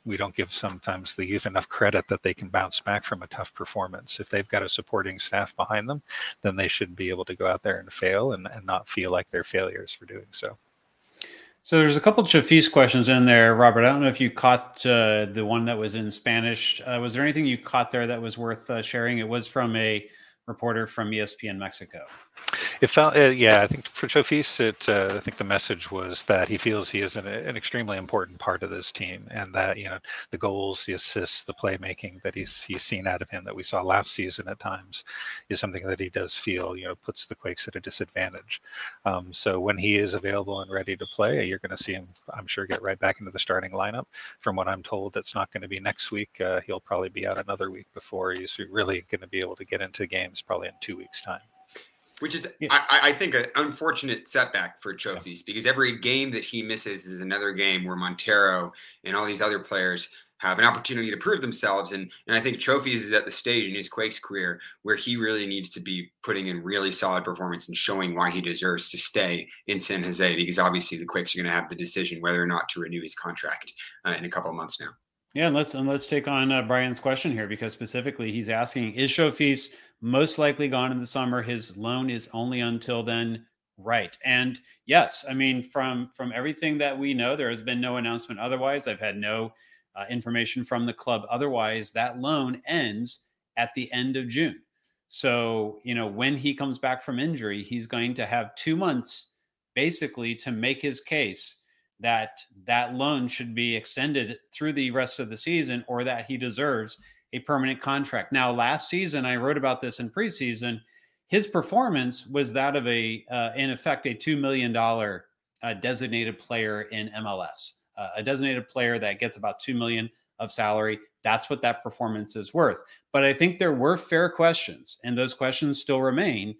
S2: we don't give sometimes the youth enough credit that they can bounce back from a tough performance. If they've got a supporting staff behind them, then they should be able to go out there and fail and, and not feel like they're failures for doing so.
S1: So there's a couple of Chofis questions in there, Robert. I don't know if you caught uh, the one that was in Spanish. Uh, was there anything you caught there that was worth uh, sharing? It was from a reporter from ESPN Mexico.
S2: It felt, uh, yeah, I think for Chofis, it, uh, I think the message was that he feels he is an, an, extremely important part of this team, and that you know the goals, the assists, the playmaking that he's he's seen out of him that we saw last season at times is something that he does feel you know puts the Quakes at a disadvantage. Um, so when he is available and ready to play, you're going to see him, I'm sure, get right back into the starting lineup. From what I'm told, that's not going to be next week. Uh, he'll probably be out another week before he's really going to be able to get into games, probably in two weeks' time
S3: which is yeah. I, I, think an unfortunate setback for Chofis yeah. because every game that he misses is another game where Monteiro and all these other players have an opportunity to prove themselves and and I think Chofis is at the stage in his Quakes career where he really needs to be putting in really solid performance and showing why he deserves to stay in San Jose because obviously the Quakes are going to have the decision whether or not to renew his contract uh, in a couple of months now.
S1: Yeah, and let's and let's take on uh, Brian's question here because specifically he's asking is Chofis most likely gone in the summer. His loan is only until then. Right. And yes, I mean, from from everything that we know, there has been no announcement otherwise. I've had no uh, information from the club otherwise. That loan ends at the end of June. So, you know, when he comes back from injury, he's going to have two months basically to make his case that that loan should be extended through the rest of the season or that he deserves a permanent contract. Now, last season, I wrote about this in preseason. His performance was that of a, uh, in effect, a $2 million uh, designated player in MLS, uh, a designated player that gets about 2 million of salary. That's what that performance is worth. But I think there were fair questions, and those questions still remain.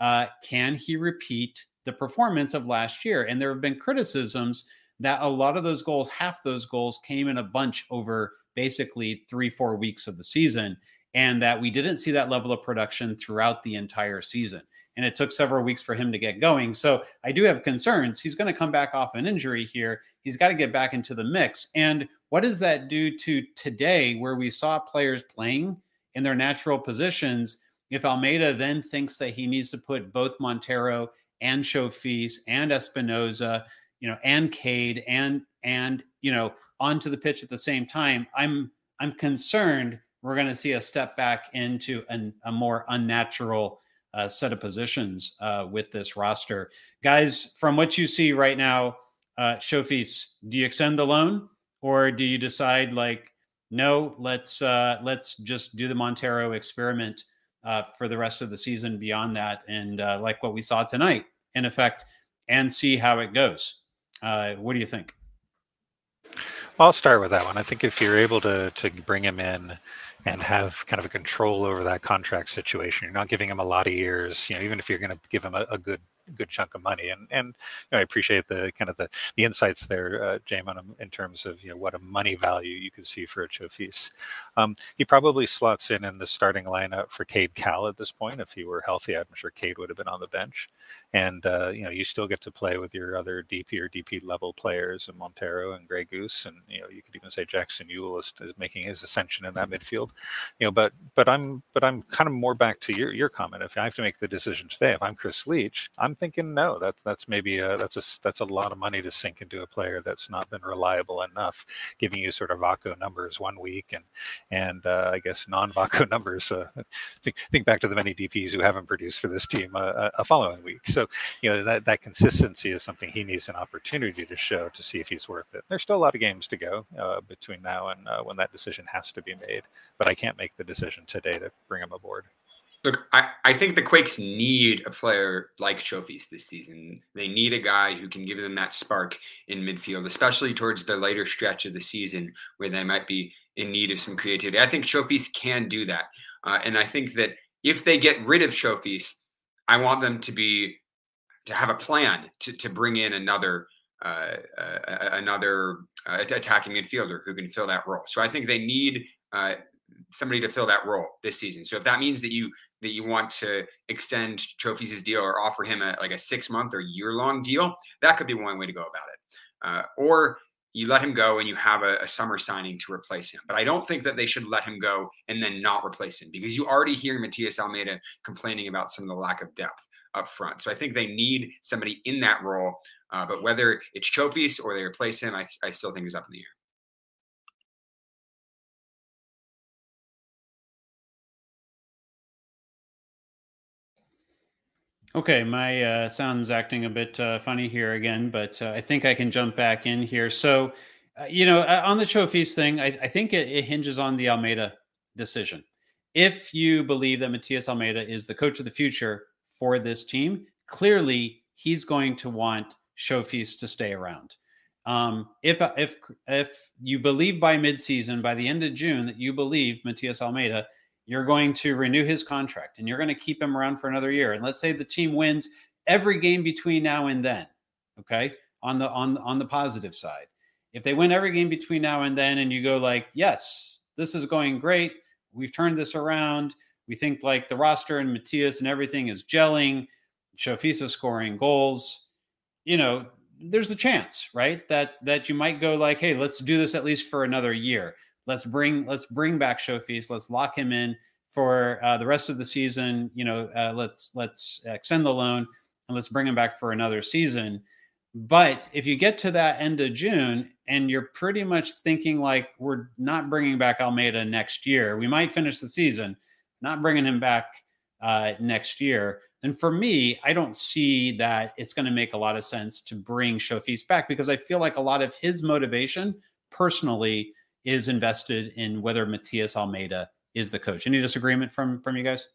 S1: Uh, can he repeat the performance of last year? And there have been criticisms that a lot of those goals, half those goals, came in a bunch over basically three, four weeks of the season, and that we didn't see that level of production throughout the entire season. And it took several weeks for him to get going. So I do have concerns. He's going to come back off an injury here. He's got to get back into the mix. And what does that do to today, where we saw players playing in their natural positions? If Almeyda then thinks that he needs to put both Monteiro and Chofis and Espinoza, you know, and Cade and and you know onto the pitch at the same time, I'm I'm concerned we're going to see a step back into an, a more unnatural uh, set of positions uh, with this roster. Guys, from what you see right now, uh, Chofis, do you extend the loan or do you decide like, no, let's uh, let's just do the Monteiro experiment uh, for the rest of the season beyond that, and uh, like what we saw tonight, in effect, and see how it goes. Uh, what do you think?
S2: I'll start with that one. I think if you're able to to bring him in and have kind of a control over that contract situation, you're not giving him a lot of years. You know, even if you're going to give him a, a good good chunk of money. And and you know, I appreciate the kind of the, the insights there, uh, Jamon, in terms of you know what a money value you could see for a Chofis. Um, he probably slots in in the starting lineup for Cade Cowell at this point. If he were healthy, I'm sure Cade would have been on the bench. And uh, you know, you still get to play with your other DP or DP level players, and Monteiro and Gregus, and you know, you could even say Jackson Yueill is, is making his ascension in that midfield. You know, but but I'm but I'm kind of more back to your your comment. If I have to make the decision today, if I'm Chris Leitch, I'm thinking no. That's that's maybe a, that's a that's a lot of money to sink into a player that's not been reliable enough, giving you sort of Vako numbers one week and and uh, I guess non-Vako numbers. Uh, think think back to the many DPS who haven't produced for this team uh, a following week. So you know that that consistency is something he needs an opportunity to show to see if he's worth it. There's still a lot of games to go uh, between now and uh, when that decision has to be made, but I can't make the decision today to bring him aboard.
S3: Look, I, I think the Quakes need a player like Chofis this season. They need a guy who can give them that spark in midfield, especially towards the later stretch of the season where they might be in need of some creativity. I think Chofis can do that. Uh, and I think that if they get rid of Chofis, I want them to be to have a plan to, to bring in another uh, uh, another uh, attacking midfielder who can fill that role. So I think they need uh, somebody to fill that role this season. So if that means that you that you want to extend Chofis' deal or offer him a, like a six month or year long deal, that could be one way to go about it. Uh, or you let him go and you have a, a, summer signing to replace him. But I don't think that they should let him go and then not replace him because you already hear Matias Almeyda complaining about some of the lack of depth up front. So I think they need somebody in that role. Uh, but whether it's Chofis or they replace him, I, I still think is up in the air.
S1: Okay, my uh, sound's acting a bit uh, funny here again, but uh, I think I can jump back in here. So, uh, you know, uh, on the Chofis thing, I, I think it, it, hinges on the Almeyda decision. If you believe that Matias Almeyda is the coach of the future for this team, clearly he's going to want Chofis to stay around. Um, if if if you believe by midseason, by the end of June, that you believe Matias Almeyda you're going to renew his contract and you're going to keep him around for another year. And let's say the team wins every game between now and then. Okay. On the on on the positive side. If they win every game between now and then and you go like, yes, this is going great. We've turned this around. We think like the roster and Matias and everything is gelling. Chofisa scoring goals. You know, there's a chance, right? That that you might go like, hey, let's do this at least for another year. Let's bring let's bring back Chofis. Let's lock him in for uh, the rest of the season. You know, uh, let's let's extend the loan and let's bring him back for another season. But if you get to that end of June and you're pretty much thinking like we're not bringing back Almeyda next year, we might finish the season, not bringing him back uh, next year. And for me, I don't see that it's going to make a lot of sense to bring Chofis back because I feel like a lot of his motivation personally is invested in whether Matias Almeyda is the coach. Any disagreement from from you guys?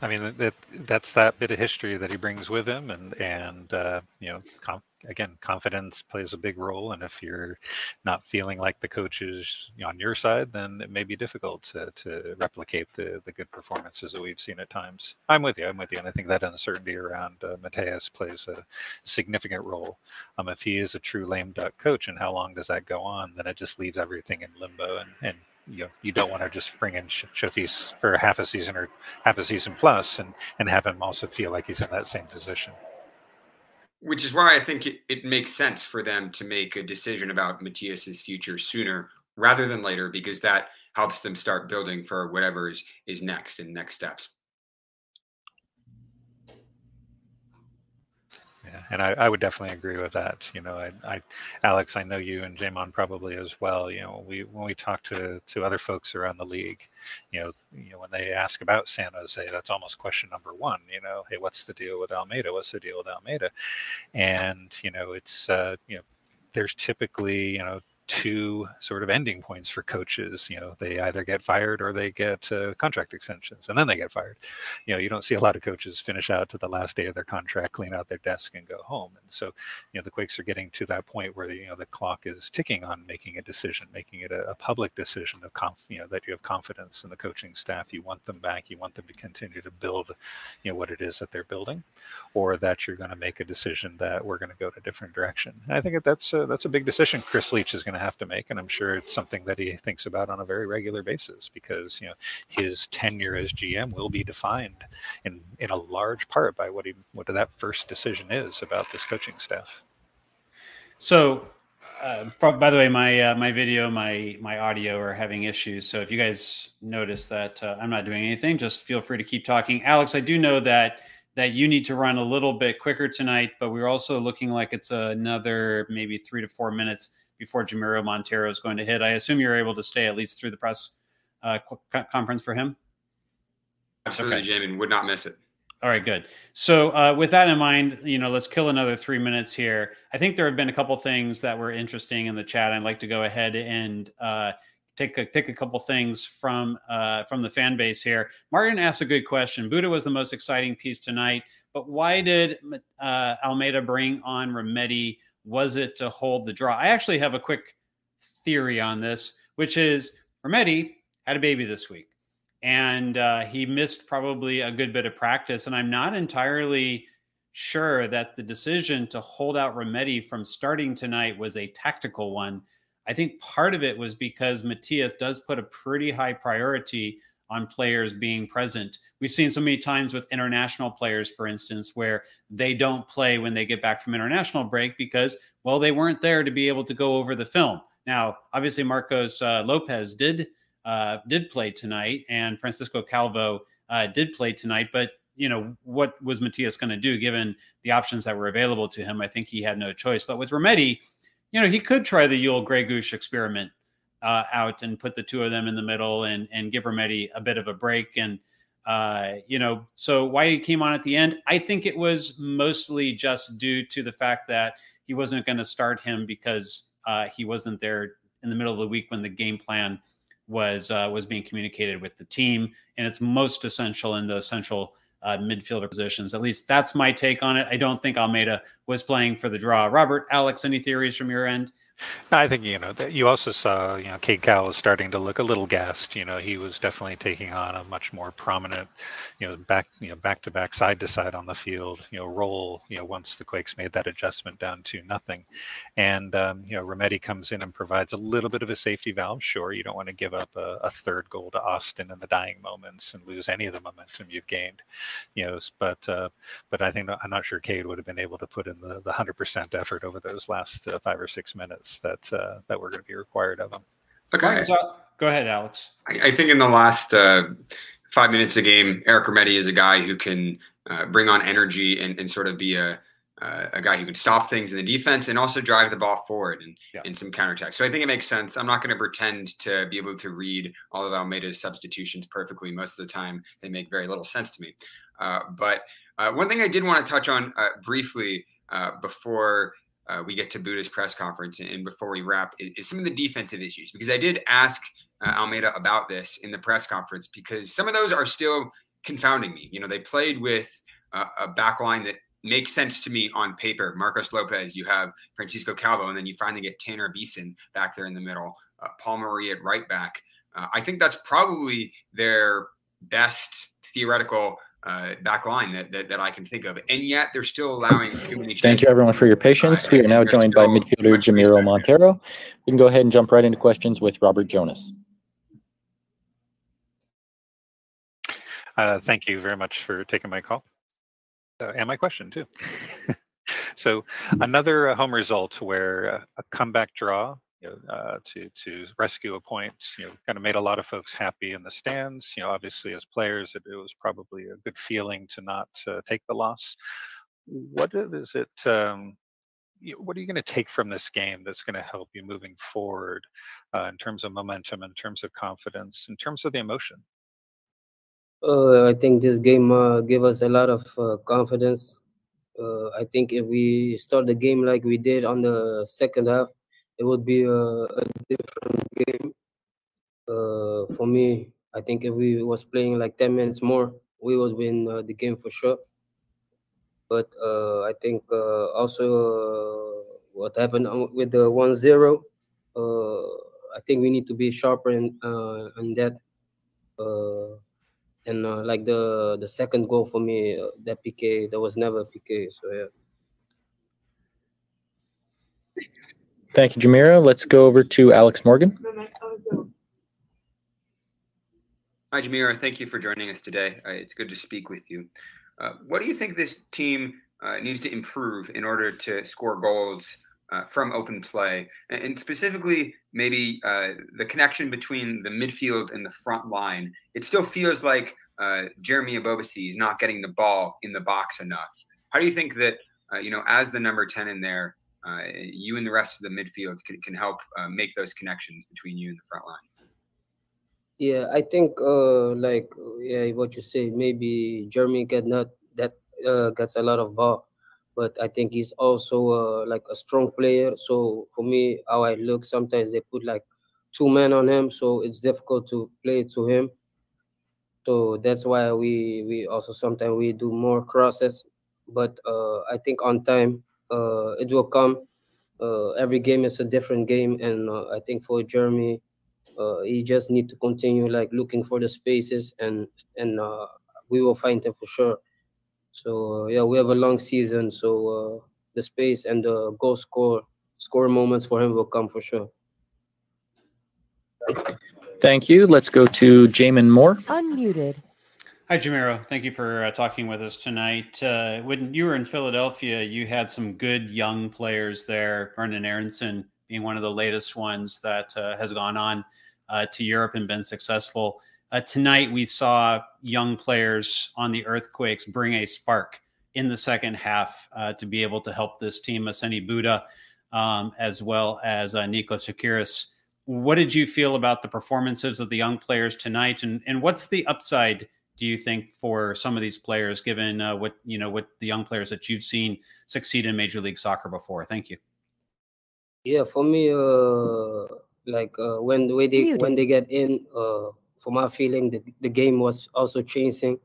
S2: I mean, that that's that bit of history that he brings with him, and and uh, you know, com- again, confidence plays a big role. And if you're not feeling like the coach is on your side, then it may be difficult to to replicate the the good performances that we've seen at times. I'm with you. I'm with you, and I think that uncertainty around uh, Matias plays a significant role. Um, if he is a true lame duck coach, and how long does that go on? Then it just leaves everything in limbo, and and you know, you don't want to just bring in Chofis for half a season or half a season plus and and have him also feel like he's in that same position.
S3: Which is why I think it, it makes sense for them to make a decision about Matias's future sooner rather than later, because that helps them start building for whatever is, is next and next steps.
S2: And I, I would definitely agree with that. You know, I, I, Alex, I know you and Jamon probably as well. You know, we when we talk to to other folks around the league, you know, you know when they ask about San Jose, that's almost question number one. You know, hey, what's the deal with Almeyda? What's the deal with Almeyda? And you know, it's uh, you know, there's typically you know two sort of ending points for coaches. You know, they either get fired or they get uh, contract extensions, and then they get fired. You know, you don't see a lot of coaches finish out to the last day of their contract, clean out their desk, and go home. And so, you know, the Quakes are getting to that point where you know the clock is ticking on making a decision, making it a, a public decision of conf- you know that you have confidence in the coaching staff. You want them back. You want them to continue to build, you know, what it is that they're building, or that you're going to make a decision that we're going to go to a different direction. And I think that that's a, that's a big decision Chris Leitch is going to have to make, and I'm sure it's something that he thinks about on a very regular basis because you know his tenure as GM will be defined in in a large part by what he what that first decision is about this coaching staff.
S1: So, uh, from, by the way, my uh, my video, my my audio are having issues. So if you guys notice that uh, I'm not doing anything, just feel free to keep talking. Alex, I do know that that you need to run a little bit quicker tonight, but we're also looking like it's another maybe three to four minutes before Jamiro Monteiro is going to hit. I assume you're able to stay at least through the press uh, conference for him.
S3: Absolutely, okay. Jamie would not miss it.
S1: All right, good. So, uh, with that in mind, you know, let's kill another three minutes here. I think there have been a couple things that were interesting in the chat. I'd like to go ahead and uh, take a take a couple things from uh, from the fan base here. Martin asked a good question. Bouda was the most exciting piece tonight, but why did uh, Almeyda bring on Remedi? Was it to hold the draw? I actually have a quick theory on this, which is Remedi had a baby this week and uh, he missed probably a good bit of practice. And I'm not entirely sure that the decision to hold out Remedi from starting tonight was a tactical one. I think part of it was because Matias does put a pretty high priority on players being present. We've seen so many times with international players, for instance, where they don't play when they get back from international break because, well, they weren't there to be able to go over the film. Now, obviously, Marcos uh, Lopez did uh, did play tonight, and Francisco Calvo uh, did play tonight. But you know, what was Matias going to do given the options that were available to him? I think he had no choice. But with Remedi, you know, he could try the Yueill Grey Goose experiment uh, out and put the two of them in the middle and and give Remedi a bit of a break. And uh, you know, so why he came on at the end, I think it was mostly just due to the fact that he wasn't going to start him because uh, he wasn't there in the middle of the week when the game plan was uh, was being communicated with the team, and it's most essential in the central uh, midfielder positions. At least that's my take on it. I don't think Almeyda was playing for the draw. Robert, Alex, any theories from your end?
S2: I think you know that you also saw you know Cade Cowell starting to look a little gassed. You know he was definitely taking on a much more prominent, you know back you know back to back side to side on the field. You know role. You know once the Quakes made that adjustment down to nothing, and um, you know Remedi comes in and provides a little bit of a safety valve. Sure, you don't want to give up a, a third goal to Austin in the dying moments and lose any of the momentum you've gained. You know, but uh, but I think I'm not sure Cade would have been able to put in the the hundred percent effort over those last uh, five or six minutes that uh, that were going to be required of them.
S3: Okay,
S1: so, go ahead, Alex.
S3: I, I think in the last uh, five minutes a game, Eric Remedi is a guy who can uh, bring on energy and, and sort of be a uh, a guy who can stop things in the defense and also drive the ball forward and yeah. in some counterattack. So I think it makes sense. I'm not going to pretend to be able to read all of Almeyda's substitutions perfectly. Most of the time, they make very little sense to me. Uh, but uh, one thing I did want to touch on uh, briefly uh, before uh, we get to Bouda's press conference and, before we wrap is, is, some of the defensive issues because I did ask uh, Almeyda about this in the press conference because some of those are still confounding me. You know, they played with uh, a back line that makes sense to me on paper. Marcos Lopez, you have Francisco Calvo, and then you finally get Tanner Beason back there in the middle, uh, Paul Marie at right back. Uh, I think that's probably their best theoretical uh, back line that, that, that I can think of. And yet they're still allowing too many.
S6: Thank you, everyone, for your patience. Uh, we are now joined by midfielder Jamiro Monteiro. We can go ahead and jump right into questions with Robert Jonas.
S2: Uh, thank you very much for taking my call uh, and my question, too. so, another home result where a comeback draw you know, uh, to to rescue a point. You know, kind of made a lot of folks happy in the stands. You know, obviously as players, it, it was probably a good feeling to not uh, take the loss. What is it? Um, what are you going to take from this game that's going to help you moving forward uh, in terms of momentum, in terms of confidence, in terms of the emotion?
S11: Uh, I think this game uh, gave us a lot of uh, confidence. I think if we start the game like we did on the second half, it would be a, a different game. Uh, for me, I think if we was playing like 10 minutes more, we would win uh, the game for sure. But uh, I think uh, also uh, what happened with the 1-0, uh, I think we need to be sharper in in that. And like the the second goal for me, that PK, there was never PK. So yeah.
S6: Thank you, Jamiro. Let's go over to Alex Morgan.
S3: Hi, Jamiro. Thank you for joining us today. Uh, it's good to speak with you. Uh, what do you think this team uh, needs to improve in order to score goals uh, from open play? And, and specifically, maybe uh, the connection between the midfield and the front line. It still feels like uh, Jeremy Ebobisse is not getting the ball in the box enough. How do you think that, you know, as the number 10 in there, uh, you and the rest of the midfield can, can help uh, make those connections between you and the front line?
S11: Yeah, I think uh like yeah what you say maybe Jeremy get not that uh gets a lot of ball, but I think he's also uh like a strong player. So for me, how I look sometimes they put like two men on him, so it's difficult to play to him. So that's why we we also sometimes we do more crosses, but uh I think on time uh it will come. Uh, every game is a different game, and uh, I think for Jeremy uh, he just need to continue like looking for the spaces and and uh, we will find him for sure so uh, yeah we have a long season so uh, the space and the goal score score moments for him will come for sure
S6: Thank you. Let's go to Jamon Moore.
S7: Unmuted.
S1: Hi, Jamiro. Thank you for uh, talking with us tonight. Uh, when you were in Philadelphia, you had some good young players there. Brenden Aaronson being one of the latest ones that uh, has gone on uh, to Europe and been successful. Uh, tonight, we saw young players on the Earthquakes bring a spark in the second half uh, to be able to help this team, Ousseni Bouda, um, as well as uh, Nico Tsakiris. What did you feel about the performances of the young players tonight, and and what's the upside? Do you think for some of these players, given uh, what you know, what the young players that you've seen succeed in Major League Soccer before? Thank you.
S11: yeah for me uh like uh, when the way they when they get in uh for my feeling the, the game was also changing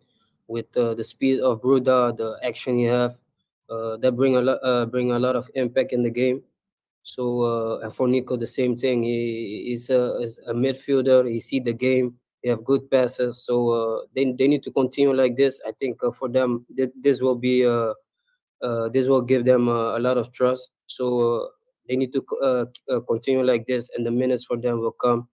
S11: with uh, the speed of Bouda the action he have uh that bring a lot uh bring a lot of impact in the game. So uh and for Nico the same thing. He is a, is a midfielder. He see the game he have good passes so uh they, they need to continue like this I think uh, for them th- this will be uh this will give them a lot of trust. So they need to continue like this, and the minutes for them will come.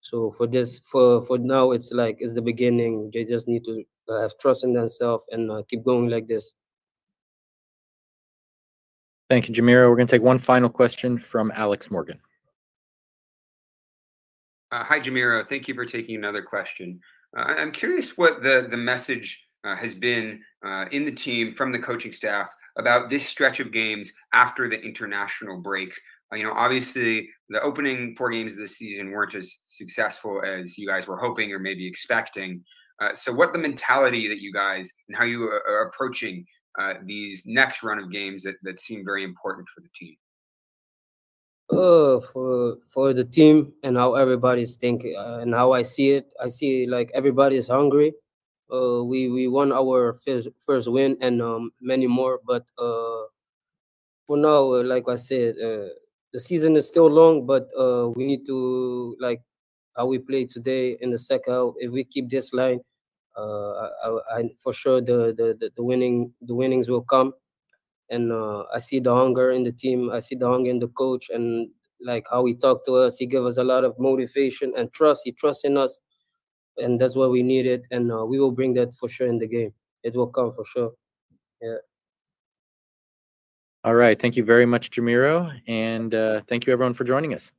S11: So for this, for for now, it's like it's the beginning. They just need to have trust in themselves and uh, keep going like this.
S6: Thank you, Jamiro. We're going to take one final question from Alex Morgan.
S3: Uh, hi, Jamiro. Thank you for taking another question. Uh, I'm curious what the the message uh, has been uh, in the team from the coaching staff about this stretch of games after the international break. Uh, you know, obviously, the opening four games of the season weren't as successful as you guys were hoping or maybe expecting. Uh, so, what the mentality that you guys and how you are, approaching these next run of games that, that seem very important for the team?
S11: Uh, for for the team and how everybody's thinking uh, and how I see it, I see like everybody is hungry. Uh, we we won our first first win and um, many more, but uh, for now, uh, like I said, uh, the season is still long, but uh, we need to like how we play today in the second half. If we keep this line, uh, I, I, for sure the the the winning the winnings will come and uh, I see the hunger in the team. I see the hunger in the coach, and like how he talked to us. He gave us a lot of motivation and trust. He trusts in us, and that's what we needed. And uh, we will bring that for sure in the game. It will come for sure. Yeah.
S6: All right. Thank you very much, Jamiro. And uh, thank you, everyone, for joining us.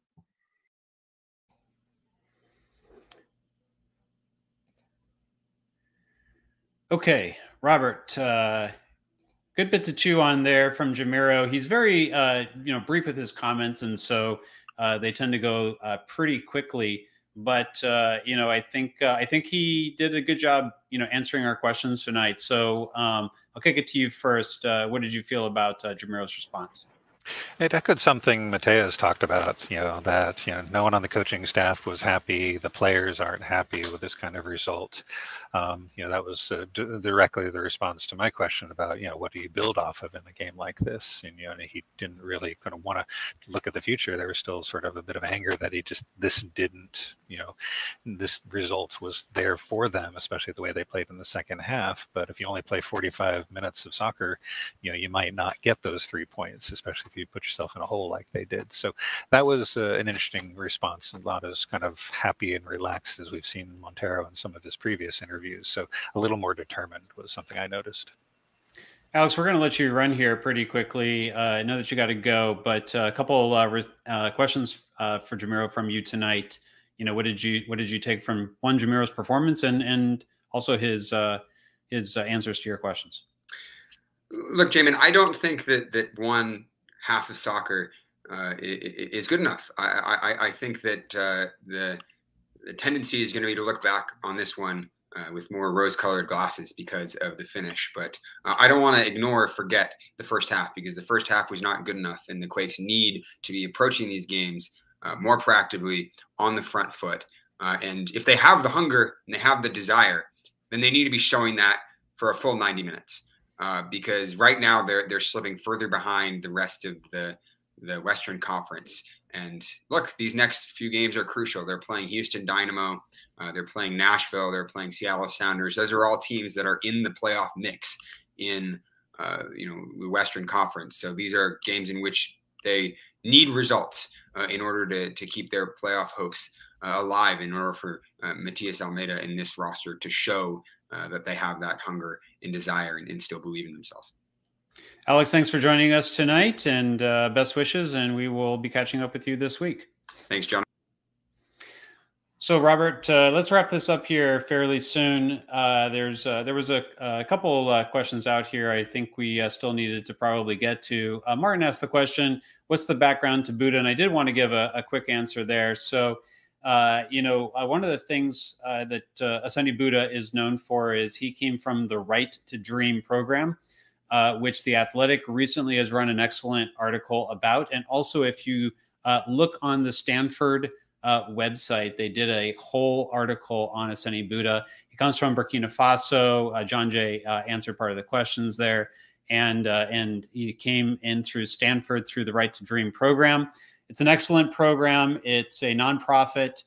S1: Okay, Robert. Uh, good bit to chew on there from Jamiro. He's very, uh, you know, brief with his comments, and so uh, they tend to go uh, pretty quickly. But uh, you know, I think uh, I think he did a good job, you know, answering our questions tonight. So um, I'll kick it to you first. Uh, what did you feel about Jamiro's response?
S2: It echoed something Matias talked about, you know, that, you know, no one on the coaching staff was happy. The players aren't happy with this kind of result. Um, you know, that was uh, d- directly the response to my question about, you know, what do you build off of in a game like this? And, you know, he didn't really kind of want to look at the future. There was still sort of a bit of anger that he just, this didn't, you know, this result was there for them, especially the way they played in the second half. But if you only play 45 minutes of soccer, you know, you might not get those three points, especially if you put yourself in a hole like they did. So that was uh, an interesting response. And Lotto's kind of happy and relaxed as we've seen Monteiro in some of his previous interviews interviews. So a little more determined was something I noticed.
S1: Alex, we're going to let you run here pretty quickly. Uh, I know that you got to go, but uh, a couple uh, re- uh, questions uh, for Jamiro from you tonight. You know, what did you what did you take from one Jamiro's performance and and also his uh, his answers to your questions?
S3: Look, Jamon, I don't think that that one half of soccer is good enough. I I, I think that the the tendency is going to be to look back on this one uh, with more rose-colored glasses because of the finish. But uh, I don't want to ignore or forget the first half because the first half was not good enough, and the Quakes need to be approaching these games uh, more proactively on the front foot. Uh, and if they have the hunger and they have the desire, then they need to be showing that for a full 90 minutes. Uh, because right now they're they're slipping further behind the rest of the the Western Conference. And look, these next few games are crucial. They're playing Houston Dynamo, uh, they're playing Nashville, they're playing Seattle Sounders. Those are all teams that are in the playoff mix in uh, you know the Western Conference. So these are games in which they need results uh, in order to to keep their playoff hopes uh, alive. In order for uh, Matias Almeyda in this roster to show uh, that they have that hunger and desire and, and still believe in themselves.
S1: Alex, thanks for joining us tonight and uh, best wishes. And we will be catching up with you this week.
S3: Thanks, John.
S1: So, Robert, uh, let's wrap this up here fairly soon. Uh, there's uh, there was a, a couple uh, questions out here. I think we uh, still needed to probably get to. Uh, Martin asked the question, "What's the background to Bouda?" And I did want to give a, a quick answer there. So, you know, one of the things that uh, Ousseni Bouda is known for is he came from the Right to Dream program which The Athletic recently has run an excellent article about. And also, if you look on the Stanford uh, website, they did a whole article on Ousseni Bouda. He comes from Burkina Faso. Uh, John Jay uh, answered part of the questions there. And, uh, and he came in through Stanford through the Right to Dream program. It's an excellent program. It's a nonprofit.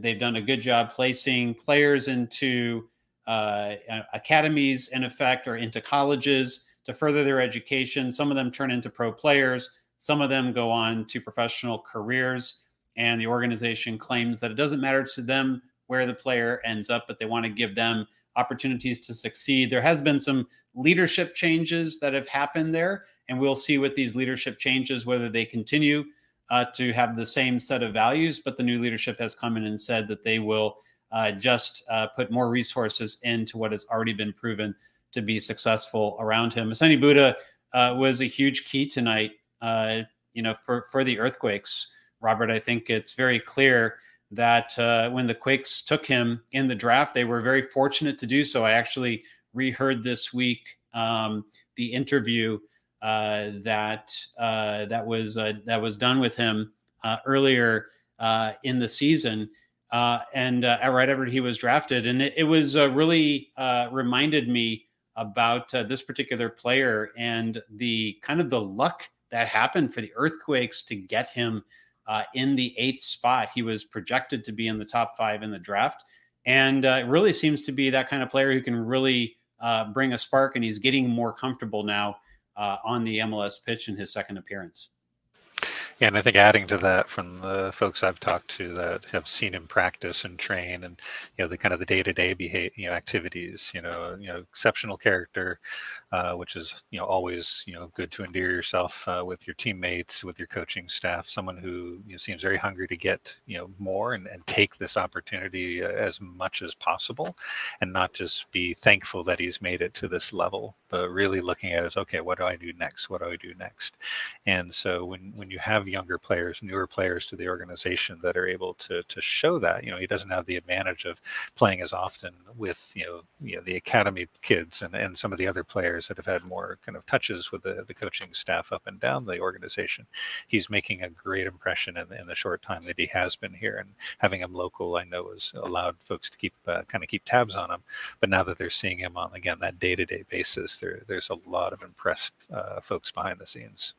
S1: they've done a good job placing players into uh, academies, in effect, or into colleges to further their education. Some of them turn into pro players, some of them go on to professional careers. And the organization claims that it doesn't matter to them where the player ends up, but they want to give them opportunities to succeed. There has been some leadership changes that have happened there, and we'll see with these leadership changes whether they continue uh, to have the same set of values. But the new leadership has come in and said that they will uh, just uh, put more resources into what has already been proven to be successful around him. Ousseni Bouda uh, was a huge key tonight, uh, you know, for, for the earthquakes. Robert, I think it's very clear that uh, when the Quakes took him in the draft, they were very fortunate to do so. I actually reheard this week um, the interview uh, that that was that was done with him earlier in the season uh, and uh, right after he was drafted. And it, it was uh, really uh, reminded me about uh, this particular player and the kind of the luck that happened for the Earthquakes to get him uh, in the eighth spot. He was projected to be in the top five in the draft. And uh, it really seems to be that kind of player who can really uh, bring a spark. And he's getting more comfortable now uh, on the MLS pitch in his second appearance.
S2: Yeah, and I think adding to that from the folks I've talked to that have seen him practice and train, and you know the kind of the day-to-day behavior, you know, activities. You know, you know, exceptional character, uh, which is you know always you know good to endear yourself uh, with your teammates, with your coaching staff. Someone who you know, seems very hungry to get you know more and, and take this opportunity uh, as much as possible, and not just be thankful that he's made it to this level, but really looking at it as okay, what do I do next? What do I do next? And so when when you have have younger players, newer players to the organization that are able to to show that. You know, he doesn't have the advantage of playing as often with you know you know the academy kids and, and some of the other players that have had more kind of touches with the, the coaching staff up and down the organization. He's making a great impression in, in the short time that he has been here, and having him local, I know, has allowed folks to keep uh, kind of keep tabs on him. But now that they're seeing him on again that day to day basis, there there's a lot of impressed uh, folks behind the scenes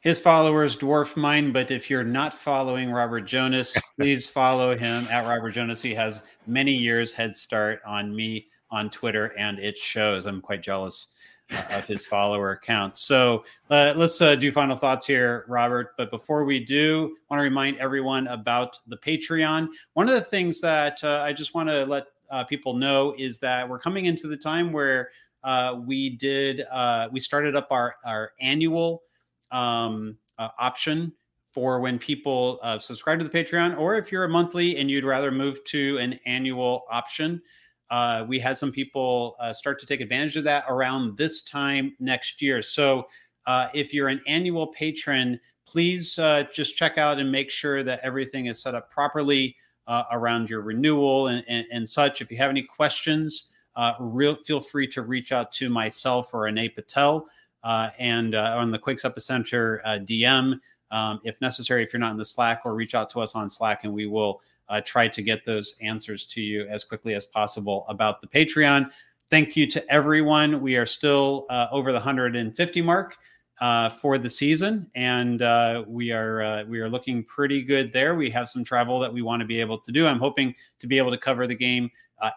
S1: his followers dwarf mine. But if you're not following Robert Jonas, please follow him at Robert Jonas. He has many years head start on me on Twitter, and it shows. I'm quite jealous uh, of his follower count. So uh, let's uh, do final thoughts here, Robert. But before we do, I want to remind everyone about the Patreon. One of the things that uh, I just want to let uh, people know is that we're coming into the time where uh, we did we started up our our annual um, uh, option for when people uh, subscribe to the Patreon, or if you're a monthly and you'd rather move to an annual option. Uh, we had some people uh, start to take advantage of that around this time next year. So uh, if you're an annual patron, please uh, just check out and make sure that everything is set up properly around your renewal and, and, and, such. If you have any questions, real, feel free to reach out to myself or Anay Patel and uh, on the Quakes Epicenter uh, DM um, if necessary. If you're not in the Slack, or reach out to us on Slack, and we will uh, try to get those answers to you as quickly as possible about the Patreon. Thank you to everyone. We are still uh, over the 150 mark. Uh, for the season, and uh, we are uh, we are looking pretty good there. We have some travel that we want to be able to do. I'm hoping to be able to cover the game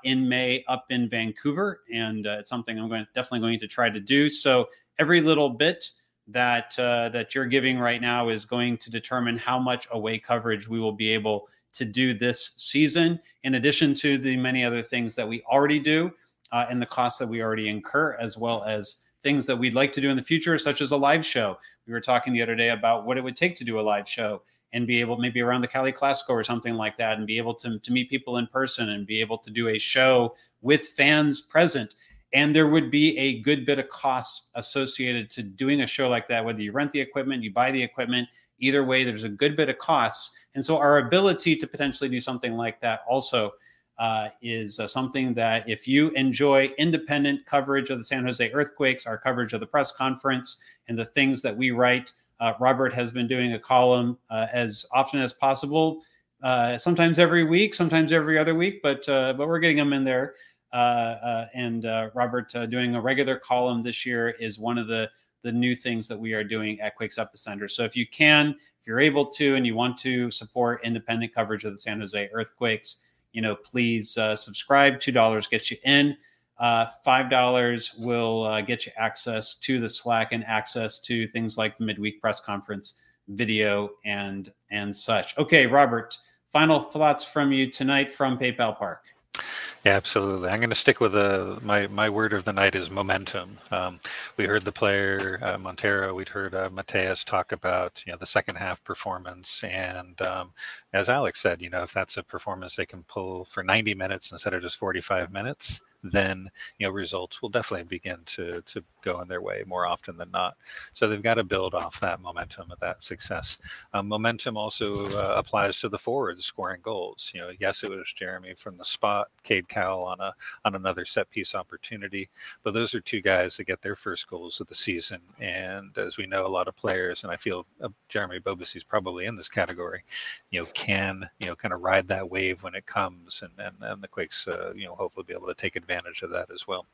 S1: in May up in Vancouver, and it's something I'm going definitely going to try to do. So every little bit that uh, that you're giving right now is going to determine how much away coverage we will be able to do this season, in addition to the many other things that we already do uh, and the costs that we already incur, as well as things that we'd like to do in the future, such as a live show. We were talking the other day about what it would take to do a live show and be able maybe around the Cali Classico or something like that, and be able to, to meet people in person and be able to do a show with fans present and there would be a good bit of costs associated to doing a show like that whether you rent the equipment you buy the equipment either way there's a good bit of costs. And so our ability to potentially do something like that also uh, is uh, something that if you enjoy independent coverage of the san jose earthquakes our coverage of the press conference and the things that we write uh, robert has been doing a column uh, as often as possible uh, sometimes every week sometimes every other week but uh, but we're getting them in there and uh, Robert doing a regular column this year is one of the the new things that we are doing at Quakes Epicenter. So if you can, if you're able to, and you want to support independent coverage of the San Jose earthquakes, you know, please uh, subscribe. Two dollars gets you in. Uh, Five dollars will uh, get you access to the Slack and access to things like the midweek press conference video and and such. Okay, Robert. Final thoughts from you tonight from PayPal Park.
S2: Absolutely. I'm going to stick with the my my word of the night is momentum. Um, we heard the player uh, Monteiro. We'd heard uh, Matias talk about you know the second half performance, and um, as Alex said, you know if that's a performance they can pull for 90 minutes instead of just 45 minutes, then you know results will definitely begin to to go in their way more often than not. So they've got to build off that momentum of that success. Um, momentum also uh, applies to the forwards scoring goals. You know, yes, it was Jeremy from the spot, Cade Cowell on a on another set piece opportunity, but those are two guys that get their first goals of the season. And as we know, a lot of players, and I feel uh, Jeremy Ebobisse is probably in this category, you know, can you know kind of ride that wave when it comes, and and, and the Quakes, uh, you know, hopefully be able to take advantage advantage of that as well.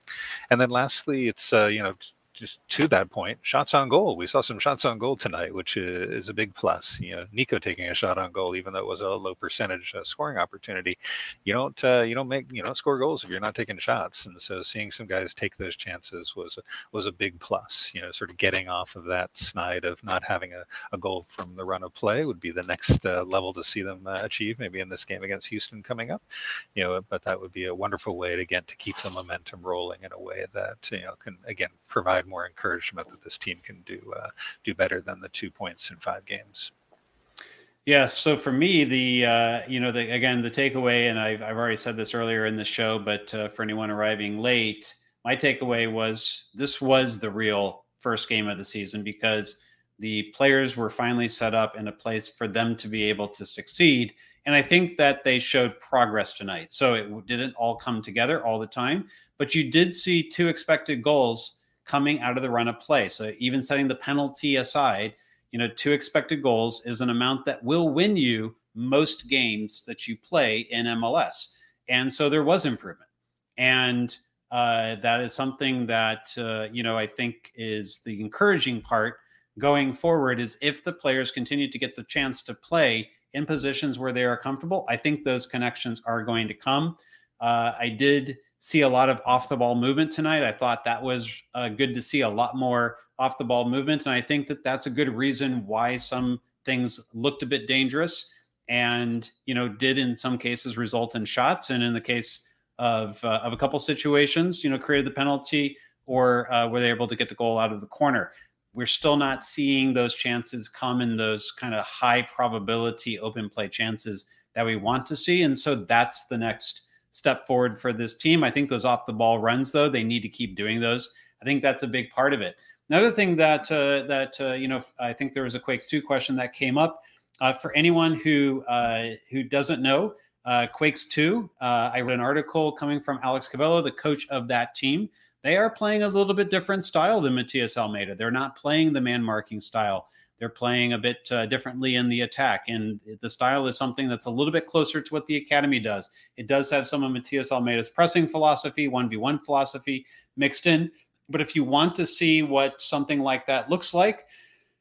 S2: And then lastly, it's uh, you know just to that point, shots on goal. We saw some shots on goal tonight, which is a big plus. You know, Nico taking a shot on goal, even though it was a low percentage uh, scoring opportunity. You don't uh, you don't make you don't score goals if you're not taking shots. And so seeing some guys take those chances was was a big plus. You know, sort of getting off of that snide of not having a, a goal from the run of play would be the next uh, level to see them uh, achieve. Maybe in this game against Houston coming up. You know, but that would be a wonderful way to get to keep the momentum rolling in a way that you know can again provide more encouragement that this team can do uh, do better than the two points in five games.
S1: Yeah. So for me, the uh, you know the again the takeaway, and I've I've already said this earlier in the show, but uh, for anyone arriving late, my takeaway was this was the real first game of the season because the players were finally set up in a place for them to be able to succeed. And I think that they showed progress tonight. So it didn't all come together all the time, but you did see two expected goals coming out of the run of play. So even setting the penalty aside, you know, two expected goals is an amount that will win you most games that you play in MLS. And so there was improvement. And uh, that is something that, uh, you know, I think is the encouraging part going forward is if the players continue to get the chance to play in positions where they are comfortable, I think those connections are going to come. Uh, I did see a lot of off the ball movement tonight. I thought that was uh, good to see a lot more off the ball movement. And I think that that's a good reason why some things looked a bit dangerous and, you know, did in some cases result in shots. And in the case of, uh, of a couple situations, you know, created the penalty or uh, were they able to get the goal out of the corner? we're still not seeing those chances come in those kind of high probability open play chances that we want to see. And so that's the next step forward for this team. I think those off the ball runs, though, they need to keep doing those. I think that's a big part of it. Another thing that uh, that uh, you know, I think there was a Quakes two question that came up uh, for anyone who uh, who doesn't know. Uh, Quakes two. Uh, I read an article coming from Alex Covelo, the coach of that team, they are playing a little bit different style than Matias Almeyda. They're not playing the man marking style. They're playing a bit uh, differently in the attack. And the style is something that's a little bit closer to what the academy does. It does have some of Matias Almeyda's pressing philosophy, 1v1 philosophy mixed in. But if you want to see what something like that looks like,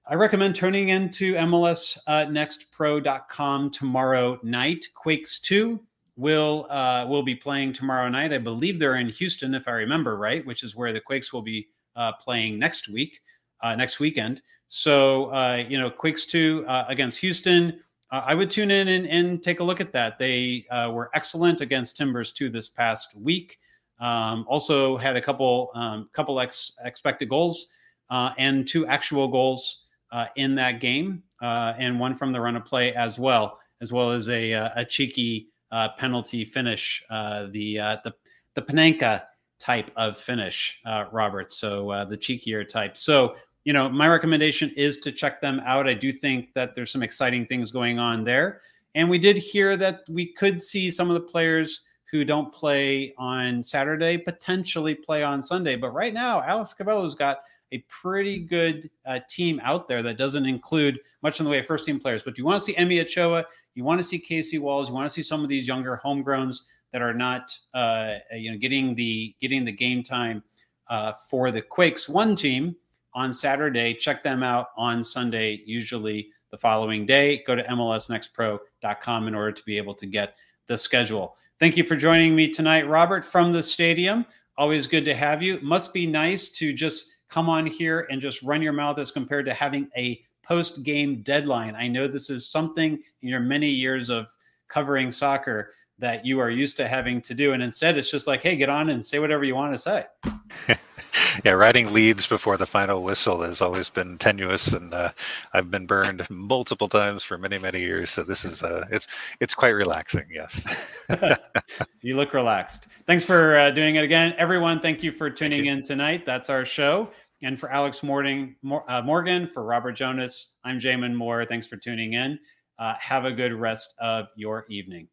S1: I recommend turning into MLSnextpro.com uh, tomorrow night. Quakes 2 will uh, will be playing tomorrow night. I believe they're in Houston, if I remember right, which is where the Quakes will be uh, playing next week, uh, next weekend. So uh, you know, Quakes two uh, against Houston. Uh, I would tune in and, and, take a look at that. They were excellent against Timbers two this past week. Um, also had a couple um, couple ex- expected goals and two actual goals in that game, and one from the run of play as well, as well as a, a cheeky uh, penalty finish, uh, the uh, the the Panenka type of finish, uh, Robert. So uh, the cheekier type. So you know, my recommendation is to check them out. I do think that there's some exciting things going on there, and we did hear that we could see some of the players who don't play on Saturday potentially play on Sunday. But right now, Alex Covelo's got a pretty good uh, team out there that doesn't include much in the way of first team players. But you want to see Emi Ochoa, you want to see Casey Walls, you want to see some of these younger homegrowns that are not, uh, you know, getting the getting the game time uh, for the Quakes one team on Saturday. Check them out on Sunday, usually the following day. Go to MLSNextPro.com in order to be able to get the schedule. Thank you for joining me tonight, Robert, from the stadium. Always good to have you. Must be nice to just come on here and just run your mouth as compared to having a post game deadline. I know this is something in your many years of covering soccer that you are used to having to do. And instead, it's just like, hey, get on and say whatever you want to say.
S2: yeah, riding leads before the final whistle has always been tenuous, and uh, I've been burned multiple times for many, many years. So this is uh, it's it's quite relaxing. Yes,
S1: you look relaxed. Thanks for uh, doing it again, everyone. Thank you for tuning in tonight. That's our show. And for Alex Morgan, uh, Morgan, for Robert Jonas, I'm Jamon Moore. Thanks for tuning in. Uh, have a good rest of your evening.